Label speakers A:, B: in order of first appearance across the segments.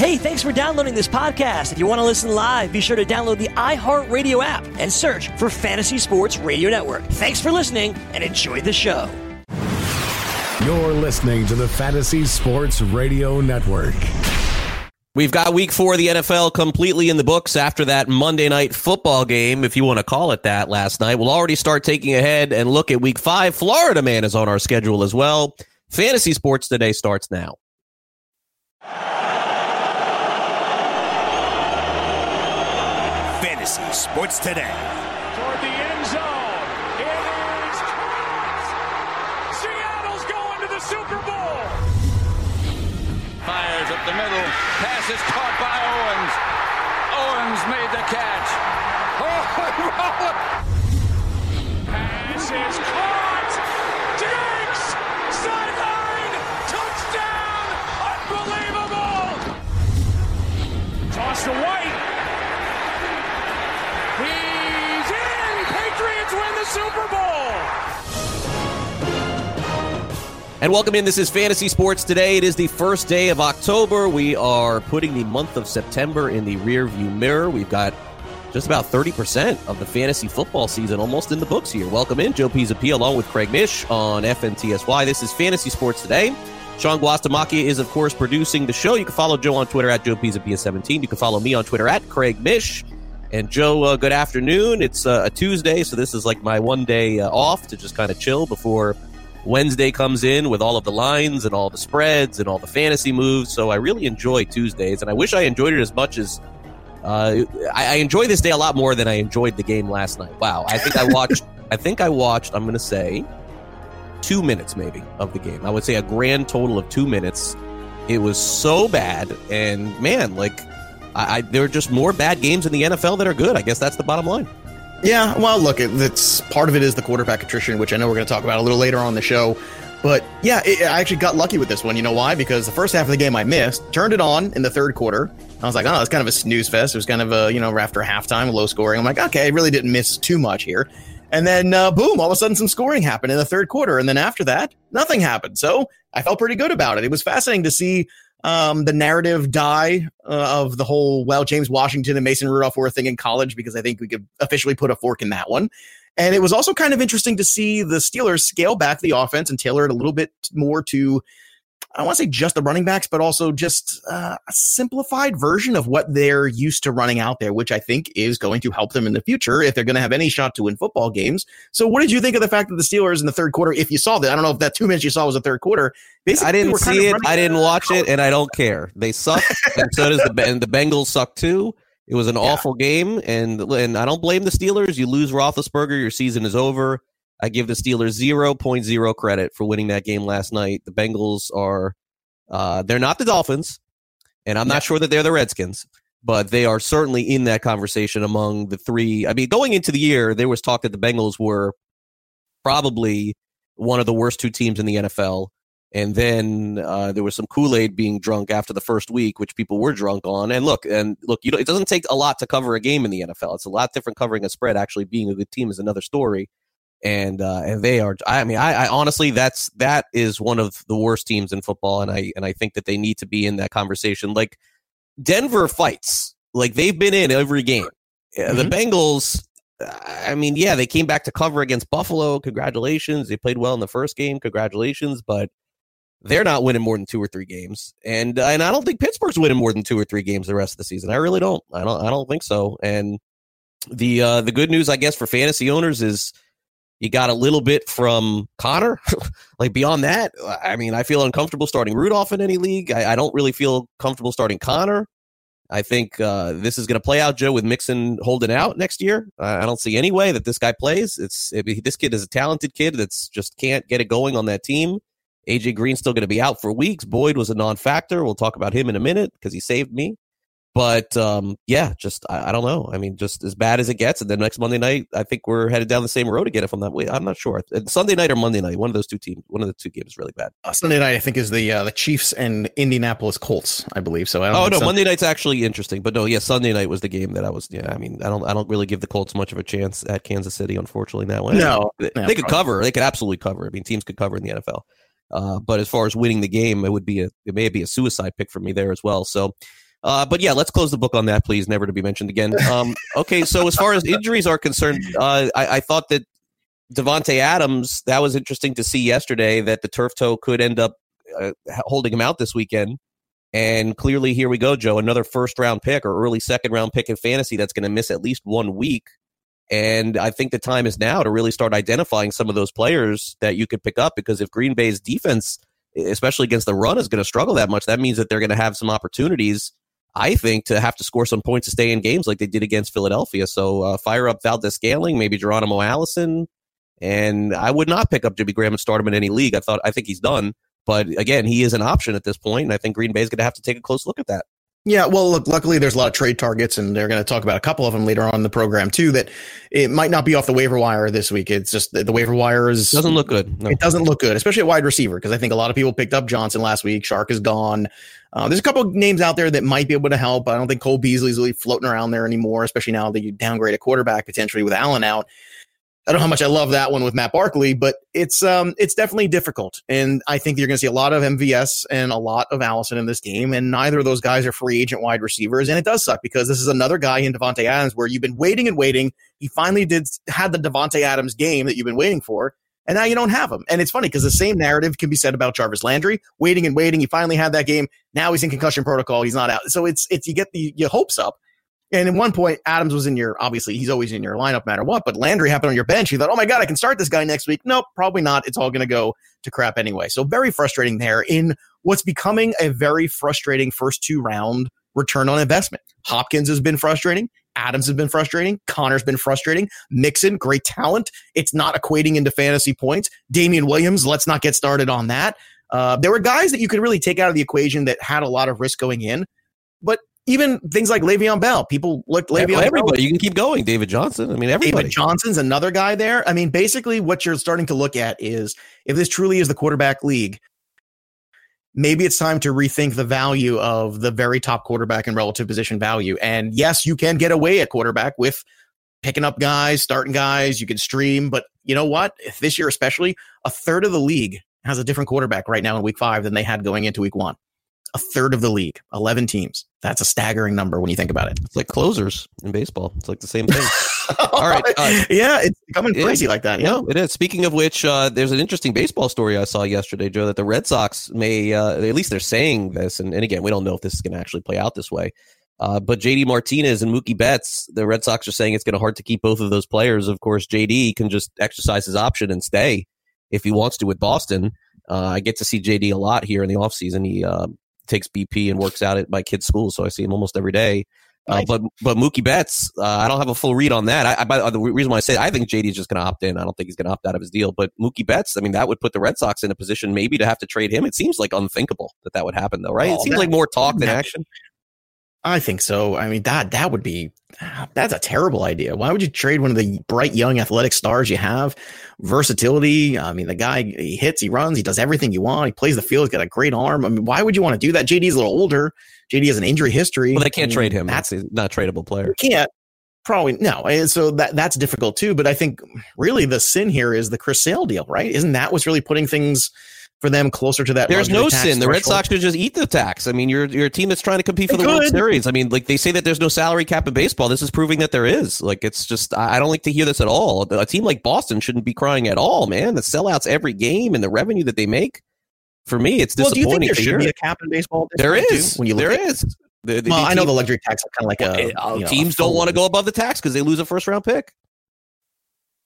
A: Hey, thanks for downloading this podcast. If you want to listen live, be sure to download the iHeartRadio app and search for Fantasy Sports Radio Network. Thanks for listening and enjoy the show.
B: You're listening to the Fantasy Sports Radio Network.
C: We've got week four of the NFL completely in the books after that Monday night football game, if you want to call it that, last night. We'll already start taking ahead and look at week five. Florida Man is on our schedule as well. Fantasy Sports Today starts now.
D: Fantasy Sports Today.
C: And welcome in. This is Fantasy Sports Today. It is the first day of October. We are putting the month of September in the rear view mirror. We've got just about 30% of the fantasy football season almost in the books here. Welcome in, Joe Pisapia, along with Craig Mish on FNTSY. This is Fantasy Sports Today. Sean Guastamacchia is, of course, producing the show. You can follow Joe on Twitter at Joe Pisapia17. You can follow me on Twitter at Craig Mish. And Joe, uh, good afternoon. It's uh, a Tuesday, so this is like my one day uh, off to just kind of chill before Wednesday comes in with all of the lines and all the spreads and all the fantasy moves. So I really enjoy Tuesdays, and I wish I enjoyed it as much as uh, I, I enjoy this day a lot more than I enjoyed the game last night. Wow, I think I watched. I think I watched. I'm going to say two minutes maybe of the game. I would say a grand total of two minutes. It was so bad, and man, like I, I there are just more bad games in the NFL that are good. I guess that's the bottom line.
E: Yeah, well, look, it's part of it is the quarterback attrition, which I know we're going to talk about a little later on the show. But yeah, it, I actually got lucky with this one. You know why? Because the first half of the game I missed, turned it on in the third quarter. I was like, oh, it's kind of a snooze fest. It was kind of a, you know, after halftime, low scoring. I'm like, okay, I really didn't miss too much here. And then, uh, boom, all of a sudden some scoring happened in the third quarter. And then after that, nothing happened. So I felt pretty good about it. It was fascinating to see um, the narrative die uh, of the whole, well, James Washington and Mason Rudolph were a thing in college because I think we could officially put a fork in that one. And it was also kind of interesting to see the Steelers scale back the offense and tailor it a little bit more to, I don't want to say just the running backs, but also just uh, a simplified version of what they're used to running out there, which I think is going to help them in the future if they're going to have any shot to win football games. So, what did you think of the fact that the Steelers in the third quarter, if you saw that, I don't know if that two minutes you saw was the third quarter, basically
C: I didn't see it. I didn't watch it, and I don't care. They suck, and so does the and the Bengals suck too. It was an awful game, and and I don't blame the Steelers. You lose Roethlisberger, your season is over. I give the Steelers 0.0 credit for winning that game last night. The Bengals are uh, they're not the Dolphins, and I'm not sure that they're the Redskins, but they are certainly in that conversation among the three. I mean, going into the year, there was talk that the Bengals were probably one of the worst two teams in the NFL. And then uh, there was some Kool Aid being drunk after the first week, which people were drunk on. And look, and look, you know, it doesn't take a lot to cover a game in the NFL. It's a lot different covering a spread. Actually, being a good team is another story. And uh, and they are. I mean, I, I honestly, that's that is one of the worst teams in football, and I and I think that they need to be in that conversation. Like Denver fights, like they've been in every game. Yeah, The Bengals, I mean, yeah, they came back to cover against Buffalo. Congratulations. They played well in the first game. Congratulations. But they're not winning more than two or three games. And uh, and I don't think Pittsburgh's winning more than two or three games the rest of the season. I really don't. I don't I don't think so. And the uh the good news I guess for fantasy owners is you got a little bit from Conner. like beyond that, I mean, I feel uncomfortable starting Rudolph in any league. I, I don't really feel comfortable starting Conner. I think uh, this is going to play out, Joe, with Mixon holding out next year. Uh, I don't see any way that this guy plays. It's it, this kid is a talented kid that's just can't get it going on that team. AJ Green's still going to be out for weeks. Boyd was a non-factor. We'll talk about him in a minute because he saved me. But um, yeah, just I, I don't know. I mean, just as bad as it gets. And then next Monday night, I think we're headed down the same road again. If I'm not, I'm not sure. Uh, Sunday night or Monday night, one of those two teams, one of the two games is really bad.
E: Uh, Sunday night, I think, is the uh, the Chiefs and Indianapolis Colts, I believe. So I don't
C: Oh no, Monday night's actually interesting, but no, yeah, Sunday night was the game that I was. Yeah, I mean, I don't, I don't really give the Colts much of a chance at Kansas City, unfortunately. That way,
E: No,
C: they,
E: no,
C: they could cover. They could absolutely cover. I mean, teams could cover in the NFL. Uh, but as far as winning the game, it would be a, it may be a suicide pick for me there as well. So Uh, but yeah, let's close the book on that, please. Never to be mentioned again. Um, okay, so as far as injuries are concerned, uh, I, I thought that Davante Adams. That was interesting to see yesterday that the turf toe could end up uh, holding him out this weekend. And clearly, here we go, Joe. Another first round pick or early second round pick in fantasy that's going to miss at least one week. And I think the time is now to really start identifying some of those players that you could pick up because if Green Bay's defense, especially against the run, is going to struggle that much, that means that they're going to have some opportunities, I think, to have to score some points to stay in games like they did against Philadelphia. So uh, fire up Valdes Scantling, maybe Geronimo Allison. And I would not pick up Jimmy Graham and start him in any league. I thought I think he's done. But again, he is an option at this point, and I think Green Bay is going to have to take a close look at that.
E: Yeah, well, look, luckily there's a lot of trade targets, and they're going to talk about a couple of them later on in the program too. That it might not be off the waiver wire this week. It's just the waiver wire is
C: doesn't look good.
E: No. It doesn't look good, especially at wide receiver, because I think a lot of people picked up Johnson last week. Shark is gone. Uh, there's a couple of names out there that might be able to help. I don't think Cole Beasley's really floating around there anymore, especially now that you downgrade a quarterback potentially with Allen out. I don't know how much I love that one with Matt Barkley, but it's um it's definitely difficult. And I think you're going to see a lot of MVS and a lot of Allison in this game. And neither of those guys are free agent wide receivers. And it does suck because this is another guy in Davante Adams where you've been waiting and waiting. He finally did had the Davante Adams game that you've been waiting for. And now you don't have him. And it's funny because the same narrative can be said about Jarvis Landry, waiting and waiting. He finally had that game. Now he's in concussion protocol. He's not out. So it's it's you get the your hopes up and at one point, Adams was in your, obviously, he's always in your lineup no matter what, but Landry happened on your bench. You thought, oh my God, I can start this guy next week. Nope, probably not. It's all going to go to crap anyway. So very frustrating there in what's becoming a very frustrating first two round return on investment. Hopkins has been frustrating. Adams has been frustrating. Conner's been frustrating. Mixon, great talent. It's not equating into fantasy points. Damien Williams, let's not get started on that. Uh, there were guys that you could really take out of the equation that had a lot of risk going in, but even things like Le'Veon Bell. People looked Le'Veon
C: everybody.
E: Bell.
C: You can keep going. David Johnson. I mean, everybody.
E: David Johnson's another guy there. I mean, basically, what you're starting to look at is if this truly is the quarterback league, maybe it's time to rethink the value of the very top quarterback and relative position value. And yes, you can get away at quarterback with picking up guys, starting guys. You can stream, but you know what? If this year, especially, a third of the league has a different quarterback right now in week five than they had going into week one a third of the league, 11 teams. That's a staggering number when you think about it.
C: It's like closers in baseball. It's like the same thing. All right. Uh,
E: yeah, it's becoming crazy like that. Yeah,
C: no, it is. Speaking of which, uh, there's an interesting baseball story I saw yesterday, Joe, that the Red Sox may, uh, at least they're saying this, and, and again, we don't know if this is going to actually play out this way. Uh, but JD Martinez and Mookie Betts, the Red Sox are saying it's going to hard to keep both of those players. Of course, JD can just exercise his option and stay if he wants to with Boston. Uh, I get to see JD a lot here in the offseason. He uh, takes BP and works out at my kid's school, so I see him almost every day. Uh, but but Mookie Betts, uh, I don't have a full read on that. I, I by, the reason why I say I think JD is just going to opt in. I don't think he's going to opt out of his deal. But Mookie Betts, I mean, that would put the Red Sox in a position maybe to have to trade him. It seems like unthinkable that that would happen, though, right? Oh, it seems like more talk than action.
E: I think so. I mean, that that would be that's a terrible idea. Why would you trade one of the bright young athletic stars you have? Versatility. I mean, the guy he hits, he runs, he does everything you want. He plays the field. He's got a great arm. I mean, why would you want to do that? JD's a little older. JD has an injury history.
C: Well, they can't
E: I mean,
C: trade him. That's not a tradable player.
E: You can't. Probably no. And so that that's difficult too. But I think really the sin here is the Chris Sale deal, right? Isn't that what's really putting things for them closer to that.
C: There's no sin. The Red Sox should just eat the tax. I mean, you're you're a team that's trying to compete for they the could. World Series. I mean, like they say that there's no salary cap in baseball. This is proving that there is. Like it's just I don't like to hear this at all. A team like Boston shouldn't be crying at all, man. The sellouts every game and the revenue that they make. For me, it's disappointing.
E: Well, do you think there should be a cap in baseball?
C: There is.
E: Too, when you look
C: there is.
E: The, the, well, I know the luxury tax is kind of like a
C: uh, you know, teams don't want to go above the tax because they lose a first round pick.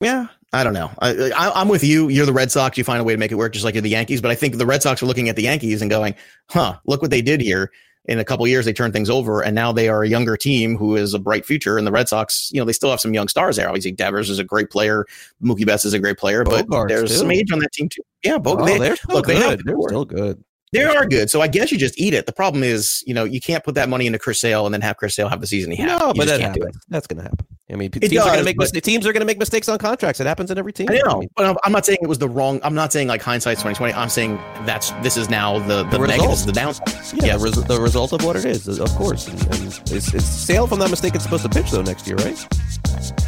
E: Yeah, I don't know. I, I, am with you. You're the Red Sox. You find a way to make it work, just like you're the Yankees. But I think the Red Sox are looking at the Yankees and going, "Huh, look what they did here." In a couple years, they turned things over, and now they are a younger team who is a bright future. And the Red Sox, you know, they still have some young stars there. Obviously, Devers is a great player. Mookie Betts is a great player, but there's too. some age on that team too. Yeah,
C: Bogart. Oh, they, they're still look, good. They they're still good.
E: They are good. So I guess you just eat it. The problem is, you know, you can't put that money into Chris Sale and then have Chris Sale have the season he had.
C: No,
E: you
C: but that happens. That's going to happen. I mean, teams, does, are gonna make mis- teams are going to make mistakes on contracts. It happens in every team.
E: I know, I mean, but I'm not saying it was the wrong. I'm not saying like hindsight's 2020. I'm saying that's this is now the the, the negatives, the downside.
C: Yeah. The, res- the, result of what it is, of course. And, and it's, it's Sale, if I'm not mistaken, supposed to pitch though next year, right?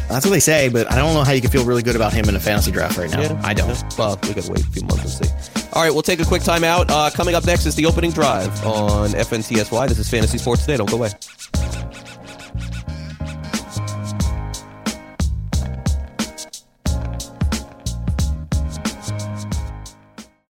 E: That's what they say, but I don't know how you can feel really good about him in a fantasy draft right now. Yeah, I don't.
C: Well, we got to wait a few months and see. All right, we'll take a quick time out. Uh, coming up next is the opening drive on FNTSY. This is Fantasy Sports Today. Don't go away.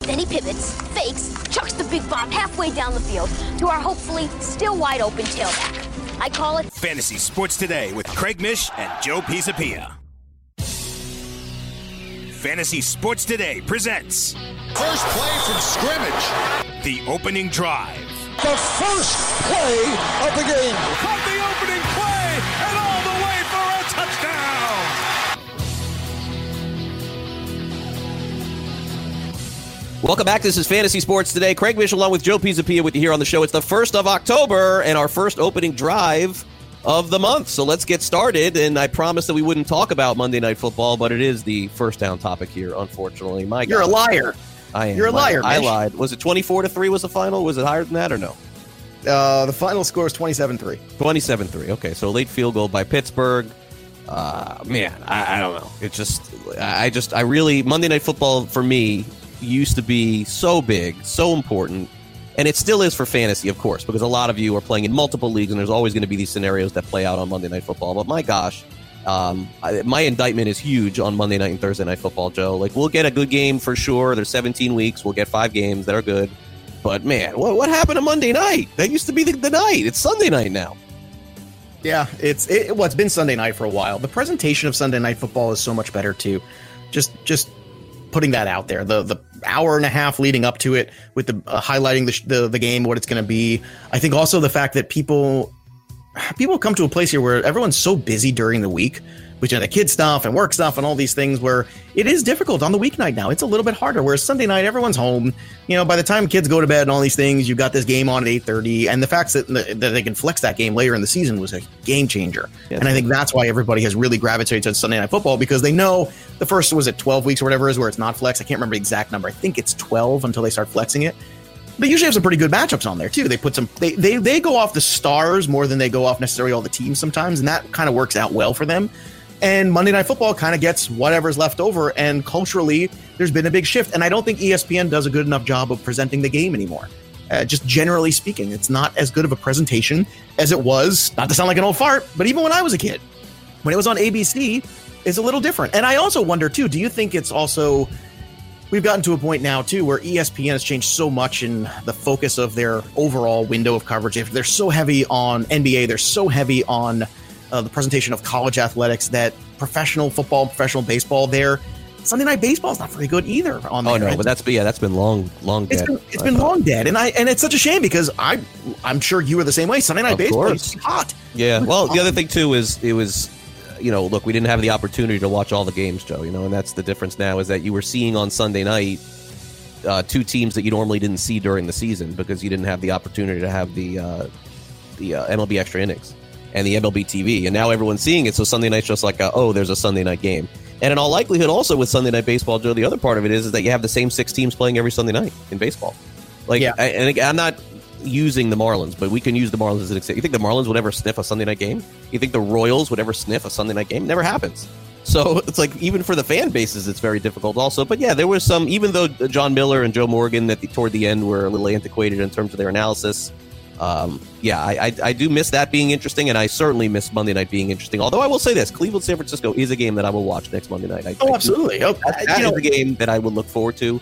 F: Then he pivots, fakes, chucks the big bomb halfway down the field to our hopefully still wide open tailback. I call it
G: Fantasy Sports Today with Craig Mish and Joe Pisapia. Fantasy Sports Today presents
H: First play from scrimmage.
G: the opening drive.
H: The first play of the game.
C: Welcome back. This is Fantasy Sports Today. Craig Mish along with Joe Pisapia with you here on the show. It's the 1st of October and our first opening drive of the month. So let's get started. And I promised that we wouldn't talk about Monday Night Football, but it is the first down topic here, unfortunately. My
E: You're
C: God.
E: a liar.
C: I am.
E: You're a liar,
C: I
E: Mish.
C: lied. Was it 24 to 3 was the final? Was it higher than that or no?
E: Uh, the final score is 27 3.
C: 27 3. Okay, so late field goal by Pittsburgh. Uh, man, I, I don't know. It just, I just, I really, Monday Night Football for me used to be so big, so important. And it still is for fantasy, of course, because a lot of you are playing in multiple leagues and there's always going to be these scenarios that play out on Monday Night Football. But my gosh, um, I, my indictment is huge on Monday night and Thursday night football, Joe. Like, we'll get a good game for sure. There's 17 weeks. We'll get five games that are good. But man, what, what happened to Monday night? That used to be the, the night. It's Sunday night now.
E: Yeah, it's it, well, it's been Sunday night for a while. The presentation of Sunday night football is so much better too. Just just putting that out there. The the hour and a half leading up to it with the uh, highlighting the, sh- the the game, what it's going to be. I think also the fact that people people come to a place here where everyone's so busy during the week between the kid stuff and work stuff and all these things where it is difficult on the weeknight now. It's a little bit harder. Whereas Sunday night, everyone's home. You know, by the time kids go to bed and all these things, you've got this game on at eight thirty, and the fact that that they can flex that game later in the season was a game changer.
C: Yes.
E: And I think that's why everybody has really gravitated to Sunday night football because they know the first was it twelve weeks or whatever is where it's not flex. I can't remember the exact number. I think it's twelve until they start flexing it. They usually have some pretty good matchups on there too. They put some they they they go off the stars more than they go off necessarily all the teams sometimes, and that kind of works out well for them. And Monday Night Football kind of gets whatever's left over. And culturally, there's been a big shift. And I don't think ESPN does a good enough job of presenting the game anymore. Uh, just generally speaking, it's not as good of a presentation as it was. Not to sound like an old fart, but even when I was a kid, when it was on ABC, it's a little different. And I also wonder too. Do you think it's also we've gotten to a point now too where ESPN has changed so much in the focus of their overall window of coverage. If they're so heavy on NBA, they're so heavy on uh, the presentation of college athletics that professional football, professional baseball, there Sunday night baseball is not very good either. On
C: Oh
E: there.
C: no, but that's yeah, that's been long, long
E: It's
C: dead.
E: been, it's been long dead, and I and it's such a shame because I I'm sure you were the same way. Sunday night
C: Of
E: baseball
C: course.
E: is hot.
C: Yeah. Well, the other thing too is it was, you know, look, we didn't have the opportunity to watch all the games, Joe. You know, and that's the difference now is that you were seeing on Sunday night uh, two teams that you normally didn't see during the season because you didn't have the opportunity to have the uh, the uh, MLB extra innings and the MLB TV, and now everyone's seeing it. So Sunday night's just like, a, oh, there's a Sunday night game. And in all likelihood, also with Sunday night baseball, Joe, the other part of it is, is that you have the same six teams playing every Sunday night in baseball. Like,
E: Yeah.
C: I, and again, I'm not using the Marlins, but we can use the Marlins as an example. You think the Marlins would ever sniff a Sunday night game? You think the Royals would ever sniff a Sunday night game? Never happens. So it's like even for the fan bases, it's very difficult. Also, but yeah, there was some. Even though Jon Miller and Joe Morgan at the toward the end were a little antiquated in terms of their analysis. Um, yeah, I, I I do miss that being interesting, and I certainly miss Monday night being interesting. Although I will say this: Cleveland San Francisco is a game that I will watch next Monday night. I,
E: Oh,
C: I do-
E: absolutely. Oh,
C: that,
E: you
C: that
E: know-
C: is a game that I would look forward to.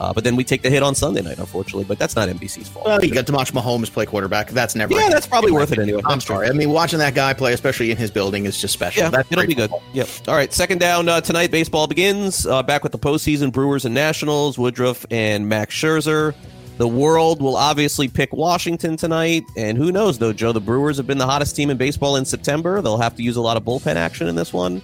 C: Uh, but then we take the hit on Sunday night, unfortunately. But that's not NBC's fault.
E: Well, you got Demosh Mahomes play quarterback. That's never.
C: Yeah, that's probably worth it anyway.
E: I'm sorry. I mean, watching that guy play, especially in his building, is just special.
C: Yeah,
E: That's
C: it'll be good. Yep. All right, second down uh, tonight. Baseball begins. Uh, back with the postseason. Brewers and Nationals. Woodruff and Max Scherzer. The world will obviously pick Washington tonight, and who knows though, Joe? The Brewers have been the hottest team in baseball in September. They'll have to use a lot of bullpen action in this one,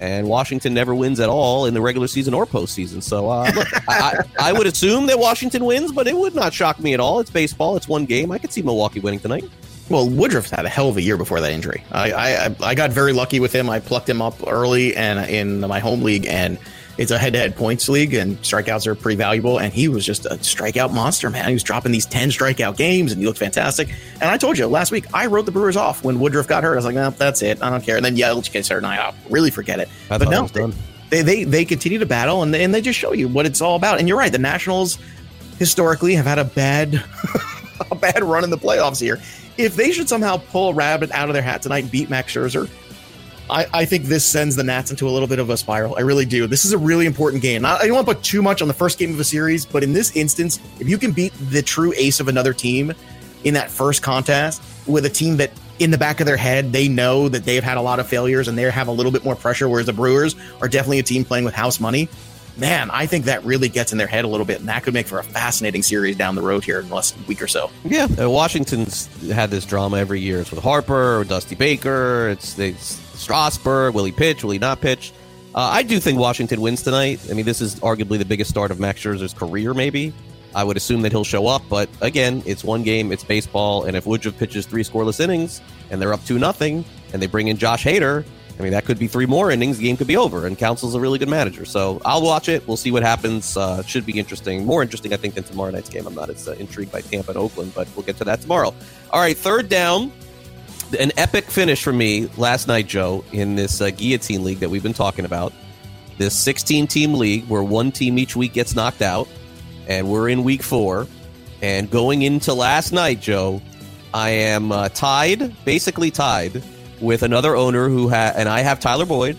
C: and Washington never wins at all in the regular season or postseason. So, uh, look, I, I, would assume that Washington wins, but it would not shock me at all. It's baseball. It's one game. I could see Milwaukee winning tonight.
E: Well, Woodruff's had a hell of a year before that injury. I, I I got very lucky with him. I plucked him up early and in my home league, and it's a head-to-head points league, and strikeouts are pretty valuable. And he was just a strikeout monster, man. He was dropping these ten strikeout games, and he looked fantastic. And I told you last week, I wrote the Brewers off when Woodruff got hurt. I was like, no, that's it. I don't care. And then Yelich gets hurt, and I oh, really forget it.
C: I
E: but
C: it
E: no, they they they continue to battle, and they, and they just show you what it's all about. And you're right, the Nationals historically have had a bad a bad run in the playoffs here. If they should somehow pull a rabbit out of their hat tonight and beat Max Scherzer, I, I think this sends the Nats into a little bit of a spiral. I really do. This is a really important game. I, I don't want to put too much on the first game of a series, but in this instance, if you can beat the true ace of another team in that first contest with a team that in the back of their head they know that they've had a lot of failures and they have a little bit more pressure, whereas the Brewers are definitely a team playing with house money. Man, I think that really gets in their head a little bit, and that could make for a fascinating series down the road here in less week or so.
C: Yeah, uh, Washington's had this drama every year. It's with Harper, or Dusty Baker. It's, it's Strasburg. Will he pitch? Will he not pitch? Uh, I do think Washington wins tonight. I mean, this is arguably the biggest start of Max Scherzer's career. Maybe I would assume that he'll show up, but again, it's one game. It's baseball, and if Woodruff pitches three scoreless innings and they're up two nothing, and they bring in Josh Hader, I mean, that could be three more innings. The game could be over, and Counsell's a really good manager. So I'll watch it. We'll see what happens. Uh, should be interesting. More interesting, I think, than tomorrow night's game. I'm not as uh, intrigued by Tampa and Oakland, but we'll get to that tomorrow. All right, third down. An epic finish for me last night, Joe, in this uh, guillotine league that we've been talking about. This 16 team league where one team each week gets knocked out, and we're in week four. And going into last night, Joe, I am uh, tied, basically tied, with another owner who ha and I have Tyler Boyd,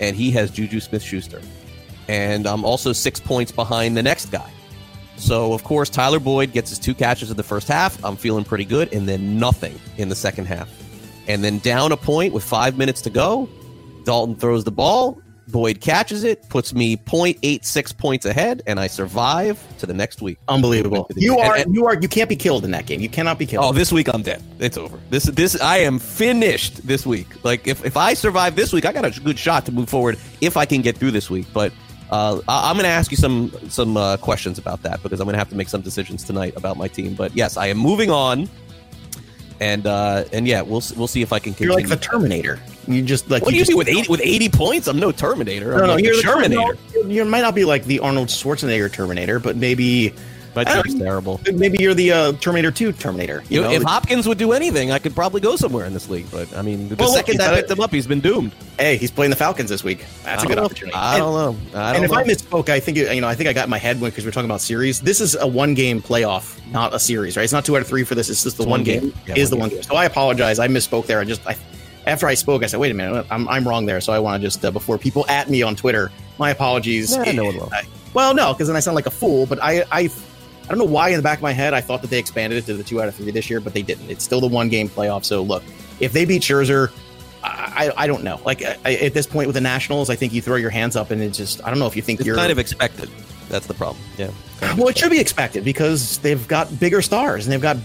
C: and he has Juju Smith Schuster. And I'm also six points behind the next guy. So, of course, Tyler Boyd gets his two catches in the first half. I'm feeling pretty good. And then nothing in the second half. And then down a point with five minutes to go, Dalton throws the ball. Boyd catches it, puts me 0.86 points ahead, and I survive to the next week.
E: Unbelievable. You are
C: And- and-
E: you are you can't be killed in that game. You cannot be killed.
C: Oh, this week I'm dead. It's over. This this I am finished this week. Like if, if I survive this week, I got a good shot to move forward if I can get through this week. But uh, I, I'm going to ask you some some uh, questions about that because I'm going to have to make some decisions tonight about my team. But yes, I am moving on, and uh, and yeah, we'll we'll see if I can
E: You're like the Terminator. You just like
C: what do you do with eighty with eighty points? I'm no Terminator. I'm
E: No, no,
C: like
E: you're
C: the Terminator.
E: You you might not be like the Arnold Schwarzenegger Terminator, but maybe
C: My
E: I don't
C: terrible.
E: Maybe you're the uh, Terminator Two Terminator. You know?
C: if Hopkins would do anything, I could probably go somewhere in this league. But I mean, the
E: Well,
C: second I picked him up, he's been doomed.
E: hey, he's playing the Falcons this week. That's
C: I
E: a good
C: know.
E: opportunity.
C: I don't know. I
E: and
C: don't
E: if
C: know.
E: I misspoke, I think you know. I think I got in my head because we're talking about series. This is a one-game playoff, not a series, right? It's not two out of three for this. It's just the
C: It's
E: one
C: one
E: game.
C: game. Yeah,
E: is
C: one
E: the one game. So I apologize. I misspoke there. I just I, after I spoke, I said, "Wait a minute, I'm, I'm wrong there." So I want to just uh, before people at me on Twitter, my apologies.
C: Nah, no one will.
E: I- well, no, because then I sound like a fool. But I I I don't know why in the back of my head I thought that they expanded it to the two out of three this year, but they didn't. It's still the one game playoff. So look, if they beat Scherzer, I I, don't know. Like I, at this point with the Nationals, I think you throw your hands up and it just I don't know if you think
C: it's
E: you're
C: kind of expected. That's the problem. Yeah.
E: Well, it should be expected because they've got bigger stars and they've got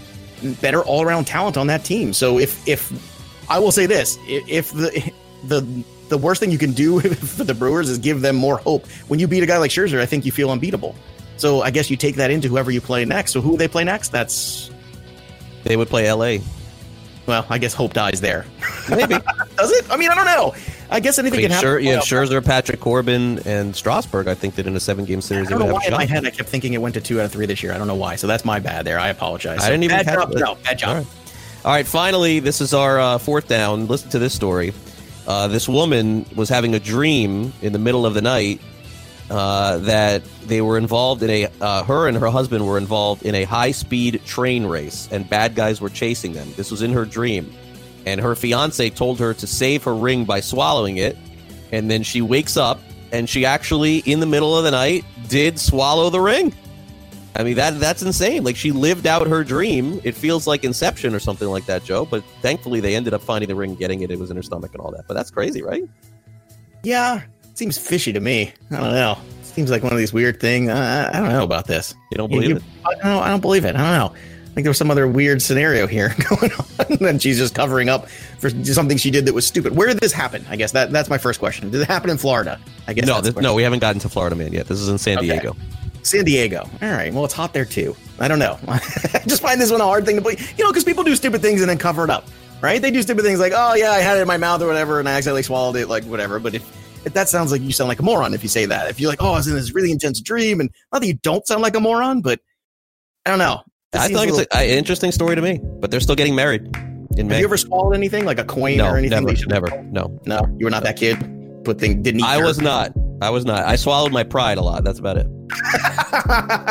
E: better all around talent on that team. So if if I will say this, if the the the worst thing you can do for the Brewers is give them more hope. When you beat a guy like Scherzer, I think you feel unbeatable. So I guess you take that into whoever you play next. So who they play next? That's
C: they would play L.A.
E: Well, I guess hope dies there.
C: Maybe
E: does it? I mean, I don't know. I guess anything
C: I mean,
E: can happen.
C: Sure, yeah, Scherzer, Patrick Corbin, and Strasburg. I think that in a seven-game series,
E: I don't know why in my head I kept thinking it went to two out of three this year. I don't know why. So that's my bad there. I apologize.
C: I didn't even
E: bad job. No, bad job.
C: All right. All right. Finally, this is our uh, fourth down. Listen to this story. Uh, this woman was having a dream in the middle of the night uh, that they were involved in a uh, her and her husband were involved in a high speed train race and bad guys were chasing them. This was in her dream. And her fiance told her to save her ring by swallowing it and then she wakes up and she actually in the middle of the night did swallow the ring. I mean that that's insane. Like she lived out her dream. It feels like inception or something like that joe but thankfully they ended up finding the ring getting it. It was in her stomach and all that. But that's crazy right?
E: Yeah seems fishy to me. I don't know. Seems like one of these weird things. I, I don't know about this.
C: You don't believe
E: you,
C: it?
E: I don't, I don't believe it. I don't know. I think there was some other weird scenario here going on, and she's just covering up for something she did that was stupid. Where did this happen? I guess that that's my first question. Did it happen in Florida? I guess
C: no. This, no, we haven't gotten to Florida man yet. This is in San
E: Okay.
C: Diego.
E: San Diego. All right. Well, it's hot there too. I don't know. I just find this one a hard thing to believe. You know, because people do stupid things and then cover it up, right? They do stupid things like, oh yeah, I had it in my mouth or whatever, and I accidentally swallowed it, like whatever. But if that sounds like you sound like a moron if you say that. If you're like, oh, I was in this really intense dream, and not that you don't sound like a moron, but I don't know. This
C: I
E: seems
C: think
E: a
C: it's an interesting story to me, but they're still getting married in May.
E: Have you ever swallowed anything like a coin
C: no,
E: or anything?
C: never,
E: that you should-
C: never, no.
E: No, you were not that kid. Put thing didn't.
C: I was not. I was not. I swallowed my pride a lot. That's about it.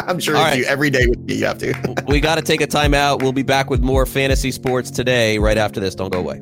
E: I'm sure if
C: right.
E: you every day with you, you have to.
C: we got to take a timeout. We'll be back with more fantasy sports today, right after this. Don't go away.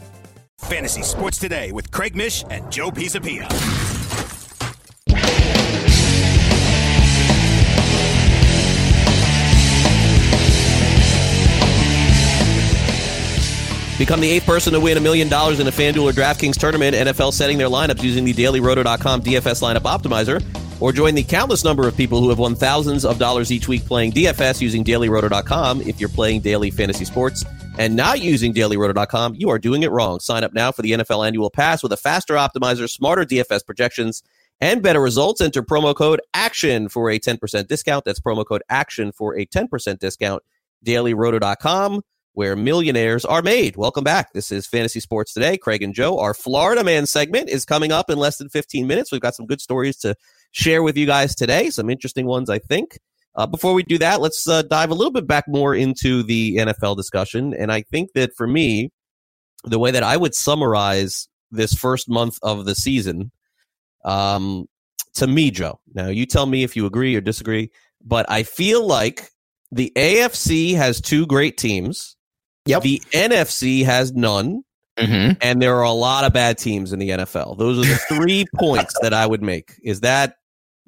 I: Fantasy Sports Today with Craig Mish and Joe Pisapia.
C: Become the eighth person to win a million dollars in a FanDuel or DraftKings tournament. NFL setting their lineups using the DailyRoto.com DFS lineup optimizer, or join the countless number of people who have won thousands of dollars each week playing DFS using DailyRoto.com. If you're playing daily fantasy sports and not using DailyRoto.com, you are doing it wrong. Sign up now for the NFL Annual Pass with a faster optimizer, smarter DFS projections, and better results. Enter promo code ACTION for a 10% discount. That's promo code ACTION for a 10% discount. DailyRoto.com where millionaires are made. Welcome back. This is Fantasy Sports Today. Craig and Joe, our Florida Man segment is coming up in less than 15 minutes. We've got some good stories to share with you guys today, some interesting ones, I think. Uh, before we do that, let's uh, dive a little bit back more into the NFL discussion. And I think that for me, the way that I would summarize this first month of the season, um, to me, Joe, now you tell me if you agree or disagree, but I feel like the AFC has two great teams
E: Yep.
C: The NFC has none.
E: Mm-hmm.
C: And there are a lot of bad teams in the NFL. Those are the three points that I would make. Is that,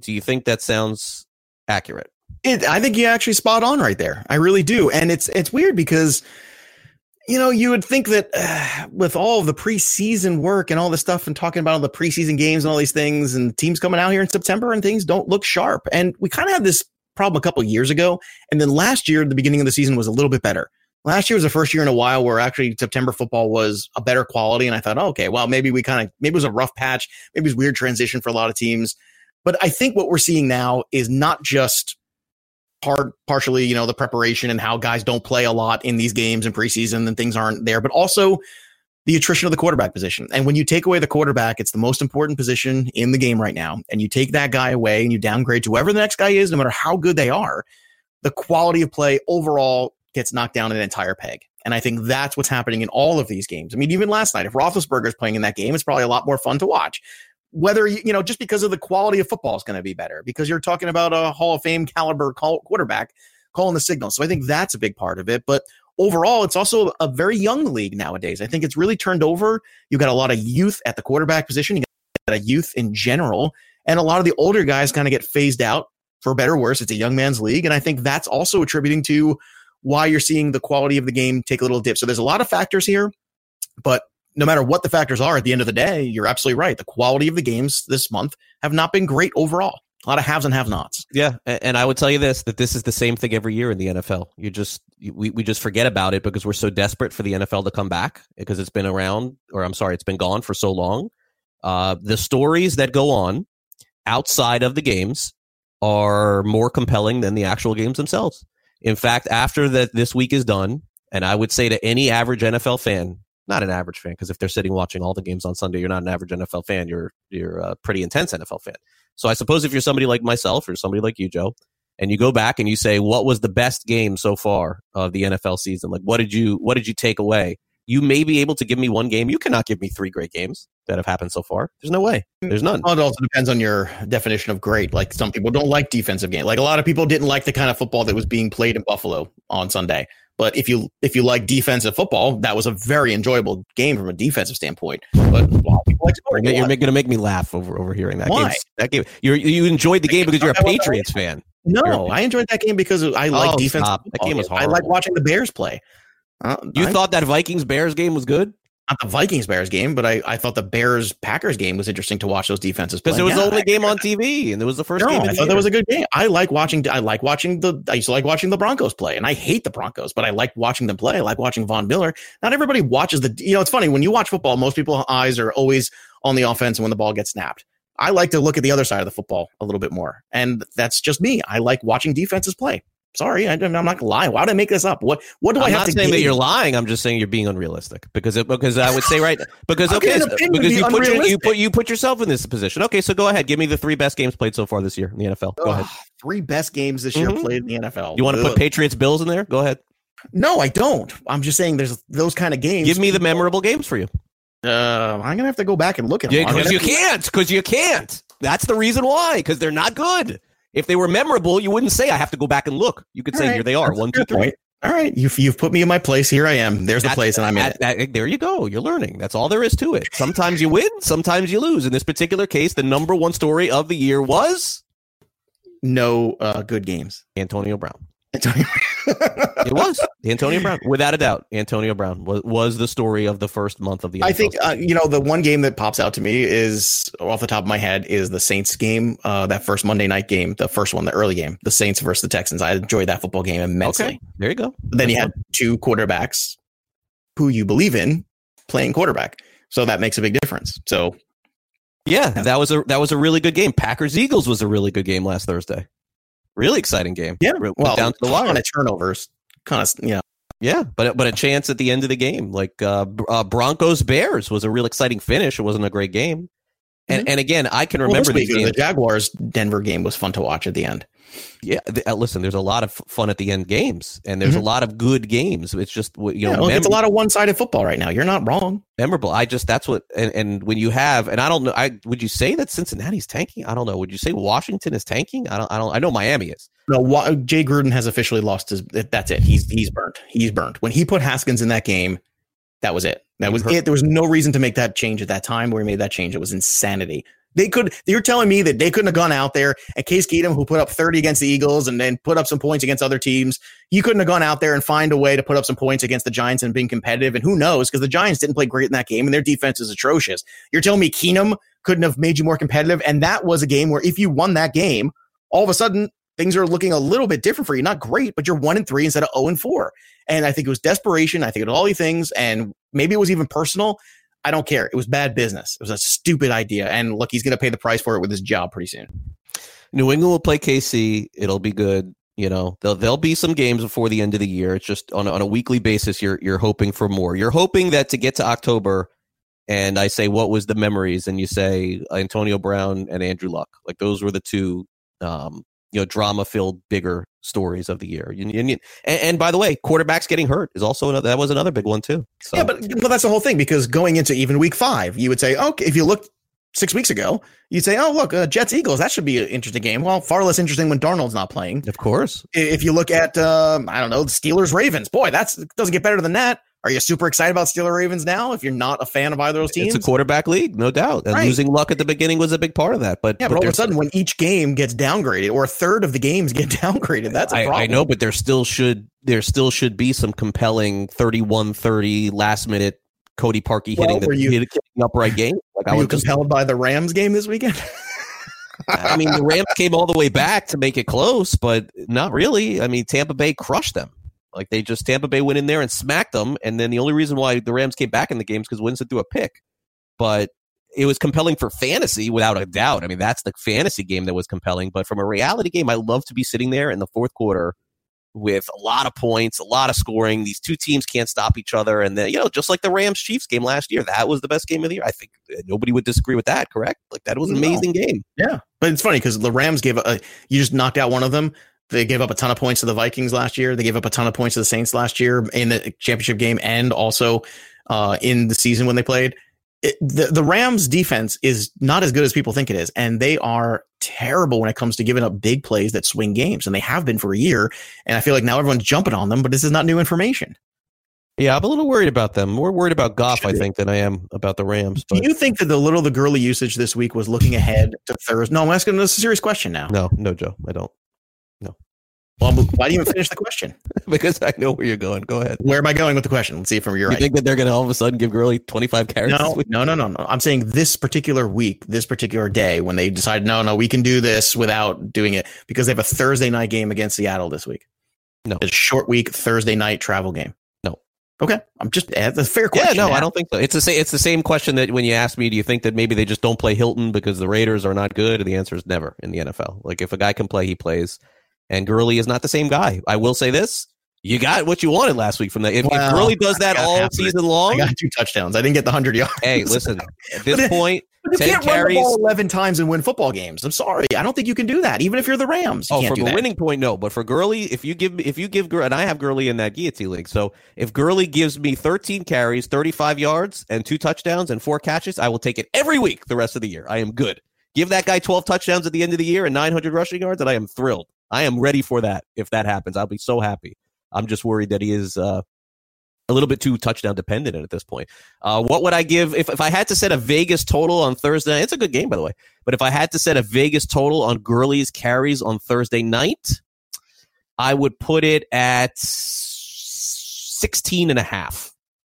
C: do you think that sounds accurate?
E: It, I think you actually spot on right there. I really do. And it's, it's weird because, you know, you would think that uh, with all the preseason work and all the stuff and talking about all the preseason games and all these things and teams coming out here in September and things don't look sharp. And we kind of had this problem a couple years ago. And then last year, the beginning of the season was a little bit better. Last year was the first year in a while where actually September football was a better quality. And I thought, oh, okay, well, maybe we kind of, maybe it was a rough patch. Maybe it was weird transition for a lot of teams. But I think what we're seeing now is not just part, partially, you know, the preparation and how guys don't play a lot in these games and preseason and things aren't there, but also the attrition of the quarterback position. And when you take away the quarterback, it's the most important position in the game right now. And you take that guy away and you downgrade to whoever the next guy is, no matter how good they are, the quality of play overall gets knocked down an entire peg. And I think that's what's happening in all of these games. I mean, even last night, if Roethlisberger is playing in that game, it's probably a lot more fun to watch. Whether you, you know, just because of the quality of football is going to be better because you're talking about a Hall of Fame caliber call, quarterback calling the signal. So I think that's a big part of it. But overall, it's also a very young league nowadays. I think it's really turned over. You've got a lot of youth at the quarterback position. You got a youth in general, and a lot of the older guys kind of get phased out. For better or worse, it's a young man's league, and I think that's also attributing to why you're seeing the quality of the game take a little dip. So there's a lot of factors here, but no matter what the factors are at the end of the day, you're absolutely right. The quality of the games this month have not been great overall. A lot of haves and have nots.
C: Yeah, and I would tell you this that this is the same thing every year in the NFL. You just we, we just forget about it because we're so desperate for the NFL to come back because it's been around or I'm sorry, it's been gone for so long. Uh, the stories that go on outside of the games are more compelling than the actual games themselves. In fact, after that this week is done, and I would say to any average NFL fan, not an average fan, because if they're sitting watching all the games on Sunday, you're not an average NFL fan. You're you're a pretty intense NFL fan. So I suppose if you're somebody like myself or somebody like you, Joe, and you go back and you say, what was the best game so far of the NFL season? Like, what did you what did you take away? You may be able to give me one game. You cannot give me three great games that have happened so far. There's no way. Mm. There's none.
E: Well, it also depends on your definition of great. Like some people don't like defensive game. Like a lot of people didn't like the kind of football that was being played in Buffalo on Sunday. But if you if you like defensive football, that was a very enjoyable game from a defensive standpoint. But like
C: You're, you're going to make me laugh over over hearing that
E: Why?
C: game. That game. You you enjoyed the game because you're a Patriots fan.
E: No, I enjoyed that game because I like
C: Oh,
E: defense.
C: That game was
E: I like watching the Bears play. Uh,
C: You
E: I-
C: thought that Vikings Bears game was good
E: not the Vikings Bears game, but I, I thought the Bears Packers game was interesting to watch those defenses
C: because it was
E: Yeah,
C: the only game on TV and it was the first
E: No,
C: game.
E: I
C: the
E: thought that was a good game. I like watching. I like watching the. I used to like watching the Broncos play, and I hate the Broncos, but I like watching them play. I like watching Von Miller. Not everybody watches the. You know, it's funny when you watch football. Most people's eyes are always on the offense when the ball gets snapped. I like to look at the other side of the football a little bit more, and that's just me. I like watching defenses play. Sorry, I, am not gonna lie. Why would I make this up? What what do
C: I'm
E: I have
C: not
E: to
C: saying that you're lying. I'm just saying you're being unrealistic because it, because I would say right because okay so- because
E: be
C: you put your, you put you put yourself in this position. Okay, so go ahead. Give me the three best games played so far this year in the NFL. Go ahead.
E: Three best games this year
C: Mhm.
E: played in the NFL.
C: You want to put Patriots Bills in there? Go ahead.
E: No, I don't. I'm just saying there's those kind of games.
C: Give me the memorable games for you.
E: Uh, I'm gonna have to go back and look at them.
C: Yeah, because you can't. Because you can't. That's the reason why. Because they're not good. If they were memorable, you wouldn't say I have to go back and look. You could say
E: All right,
C: here they are.
E: that's
C: One, two, three.
E: point. All right, you've you've put me in my place. Here I am. There's the place, and I'm in
C: that-
E: it.
C: that- there you go. You're learning. That's all there is to it. Sometimes you win, sometimes you lose. In this particular case, the number one story of the year was
E: No uh, good games.
C: Antonio Brown.
E: Antonio.
C: It was Antonio Brown, without a doubt. Antonio Brown was, was the story of the first month of the.
E: I think uh, you know the one game that pops out to me is off the top of my head is the Saints game, uh, that first Monday night game, the first one, the early game, the Saints versus the Texans. I enjoyed that football game immensely.
C: Okay, there you go.
E: Then you had two quarterbacks who you believe in playing quarterback, so that makes a big difference. So
C: Yeah, that was a that was a really good game. Packers Eagles was a really good game last Thursday. Really exciting game.
E: yeah, well,
C: down to the wire.
E: ton of turnovers, kind of you know.
C: Yeah, but but a chance at the end of the game, like uh, uh, Broncos Bears, was a real exciting finish. It wasn't a great game, and and again, I can remember these
E: week, the. Jaguars Denver game was fun to watch at the end.
C: Yeah, uh, listen, there's a lot of fun at the end games, and there's
E: Mhm.
C: a lot of good games. It's just you
E: Yeah,
C: know,
E: look, it's a lot of one sided football right now. You're not wrong.
C: memorable. I just that's what, and, and when you have, and I don't know, I would you say that Cincinnati's tanking? I don't know. Would you say Washington is tanking? I don't. I don't. I know Miami is.
E: No, Wa- Jay Gruden has officially lost his. That's it. He's he's burnt. He's burnt. When he put Haskins in that game, that was it. That was it. There was no reason to make that change at that time. Where he made that change, it was insanity. They could. You're telling me that they couldn't have gone out there and Case Keenum, who put up 30 against the Eagles and then put up some points against other teams, you couldn't have gone out there and find a way to put up some points against the Giants and being competitive. And who knows? Because the Giants didn't play great in that game, and their defense is atrocious. You're telling me Keenum couldn't have made you more competitive, and that was a game where if you won that game, all of a sudden things are looking a little bit different for you. Not great, but you're one and three instead of 0 and four. And I think it was desperation. I think it was all these things. And maybe it was even personal. I don't care. It was bad business. It was a stupid idea. And look, he's going to pay the price for it with his job pretty soon.
C: New England will play KC. It'll be good. You know, there'll there'll be some games before the end of the year. It's just on a, on a weekly basis. You're you're hoping for more. You're hoping that to get to October, and I say what was the memories, and you say Antonio Brown and Andrew Luck. Like those were the two, um, you know, drama filled bigger stories of the year. You- and, and by the way, quarterbacks getting hurt is also another, that was another big one too. So
E: Yeah, but but that's the whole thing because going into even week five, you would say, okay, if you looked six weeks ago, you'd say, oh look, uh, Jets Eagles, that should be an interesting game. Well, far less interesting when Darnold's not playing.
C: of course,
E: If you look at, um, I don't know, the Steelers Ravens, boy, that's doesn't get better than that. Are you super excited about Steeler Ravens now? If you're not a fan of either of those teams,
C: it's a quarterback league, no doubt. And
E: Right.
C: losing Luck at the beginning was a big part of that. But
E: yeah, but all of a sudden, when each game gets downgraded, or a third of the games get downgraded, that's a
C: I,
E: problem.
C: I know, but there still should there still should be some compelling 31-30 last minute Cody Parkey
E: Well,
C: hitting the
E: you-
C: hitting upright game. Like I was just,
E: compelled by the Rams game this weekend?
C: I mean, the Rams came all the way back to make it close, but not really. I mean, Tampa Bay crushed them. Like they just Tampa Bay went in there and smacked them, and then the only reason why the Rams came back in the game is because Winston threw a pick. But it was compelling for fantasy without a doubt. I mean, that's the fantasy game that was compelling. But from a reality game, I love to be sitting there in the fourth quarter with a lot of points, a lot of scoring. These two teams can't stop each other, and then you know, just like the Rams Chiefs game last year, that was the best game of the year. I think uh, nobody would disagree with that. Correct? Like that was an
E: No.
C: amazing game.
E: Yeah, but it's funny because the Rams gave a, you just knocked out one of them. They gave up a ton of points to the Vikings last year. They gave up a ton of points to the Saints last year in the championship game and also uh, in the season when they played. It, the the Rams defense is not as good as people think it is, and they are terrible when it comes to giving up big plays that swing games, and they have been for a year. And I feel like now everyone's jumping on them, but this is not new information.
C: Yeah, I'm a little worried about them. More worried about Goff, I think, than I am about the Rams.
E: Do you think that the little the Gurley usage this week was looking ahead to Thursday? No, I'm asking a serious question now.
C: no, no, Joe, I don't.
E: Well, why do you even finish the question?
C: because I know where you're going. Go ahead.
E: Where am I going with the question? Let's see if you're
C: You
E: right.
C: think that they're going to all of a sudden give Gurley 25 carries?
E: No, no, no, no, no. I'm saying this particular week, this particular day, when they decide, no, no, we can do this without doing it because they have a Thursday night game against Seattle this week.
C: No.
E: It's a short week, Thursday night travel game.
C: No.
E: Okay. I'm just, eh, that's a fair question.
C: Yeah, no, I don't think so. It's the same. It's the same question that when you ask me, do you think that maybe they just don't play Hilton because the Raiders are not good? And the answer is never in the NFL. Like if a guy can play, he plays. And Gurley is not the same guy. I will say this. You got what you wanted last week from that. If,
E: Well,
C: if Gurley does that all
E: it.
C: season long,
E: I got two touchdowns. I didn't get the hundred yards.
C: hey, listen, at this point,
E: you
C: 10
E: can't run the
C: carries.
E: ball eleven times and win football games. I'm sorry, I don't think you can do that. Even if you're the Rams, you
C: Oh, from a winning point, no. But for Gurley, if you give if you give Gurley, and I have Gurley in that guillotine league, so if Gurley gives me 13 carries, 35 yards, and two touchdowns and four catches, I will take it every week the rest of the year. I am good. Give that guy 12 touchdowns at the end of the year and 900 rushing yards, and I am thrilled. I am ready for that. If that happens, I'll be so happy. I'm just worried that he is uh, a little bit too touchdown dependent at this point. Uh, what would I give if, if I had to set a Vegas total on Thursday? It's a good game, by the way. But if I had to set a Vegas total on Gurley's carries on Thursday night, I would put it at 16 and a half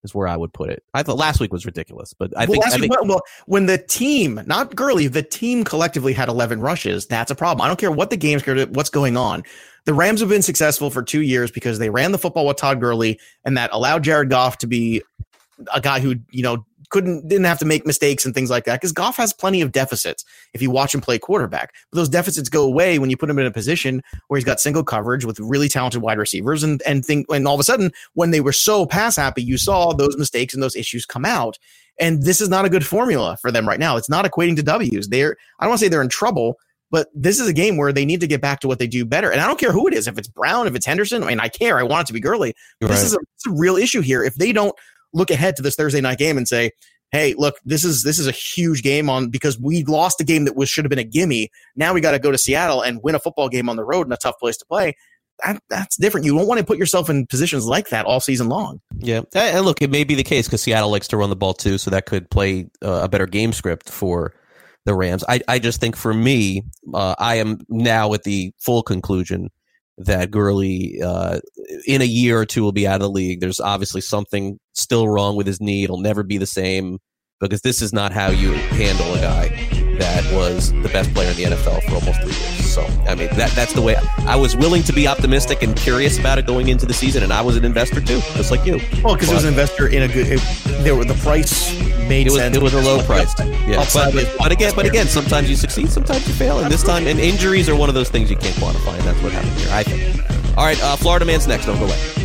C: is where I would put it. I thought last week was ridiculous, but I
E: well,
C: think, I
E: week-
C: think
E: well, when the team, not Gurley, the team collectively had 11 rushes, that's a problem. I don't care what the game's what's going on. The Rams have been successful for two years because they ran the football with Todd Gurley, and that allowed Jared Goff to be a guy who you know couldn't didn't have to make mistakes and things like that because Goff has plenty of deficits if you watch him play quarterback. But those deficits go away when you put him in a position where he's got single coverage with really talented wide receivers and and think and all of a sudden when they were so pass happy, you saw those mistakes and those issues come out. And this is not a good formula for them right now. It's not equating to W's. They're I don't want to say they're in trouble, but this is a game where they need to get back to what they do better. And I don't care who it is, if it's Brown, if it's Henderson. I mean, I care. I want it to be Gurley. But This is a, a real issue here. If they don't look ahead to this Thursday night game and say, "Hey, look, this is this is a huge game on because we lost a game that was should have been a gimme. Now we got to go to Seattle and win a football game on the road in a tough place to play." That, that's different. You don't want to put yourself in positions like that all season long.
C: Yeah, and look, it may be the case because Seattle likes to run the ball too, so that could play uh, a better game script for the Rams. I, I just think for me, uh, I am now at the full conclusion that Gurley, uh, in a year or two, will be out of the league. There's obviously something still wrong with his knee. It'll never be the same because this is not how you handle a guy that was the best player in the NFL for almost three years. So, I mean, that that's the way I was willing to be optimistic and curious about it going into the season, and I was an investor too, just like you.
E: Well, because it was an investor in a good. It, there were the price made
C: it was,
E: sense.
C: it was a low price. Yeah, but, but, but again, but again, sometimes you succeed, sometimes you fail, and this time, and injuries are one of those things you can't quantify, and that's what happened here. I think. All right, uh, Florida man's next. Don't go away.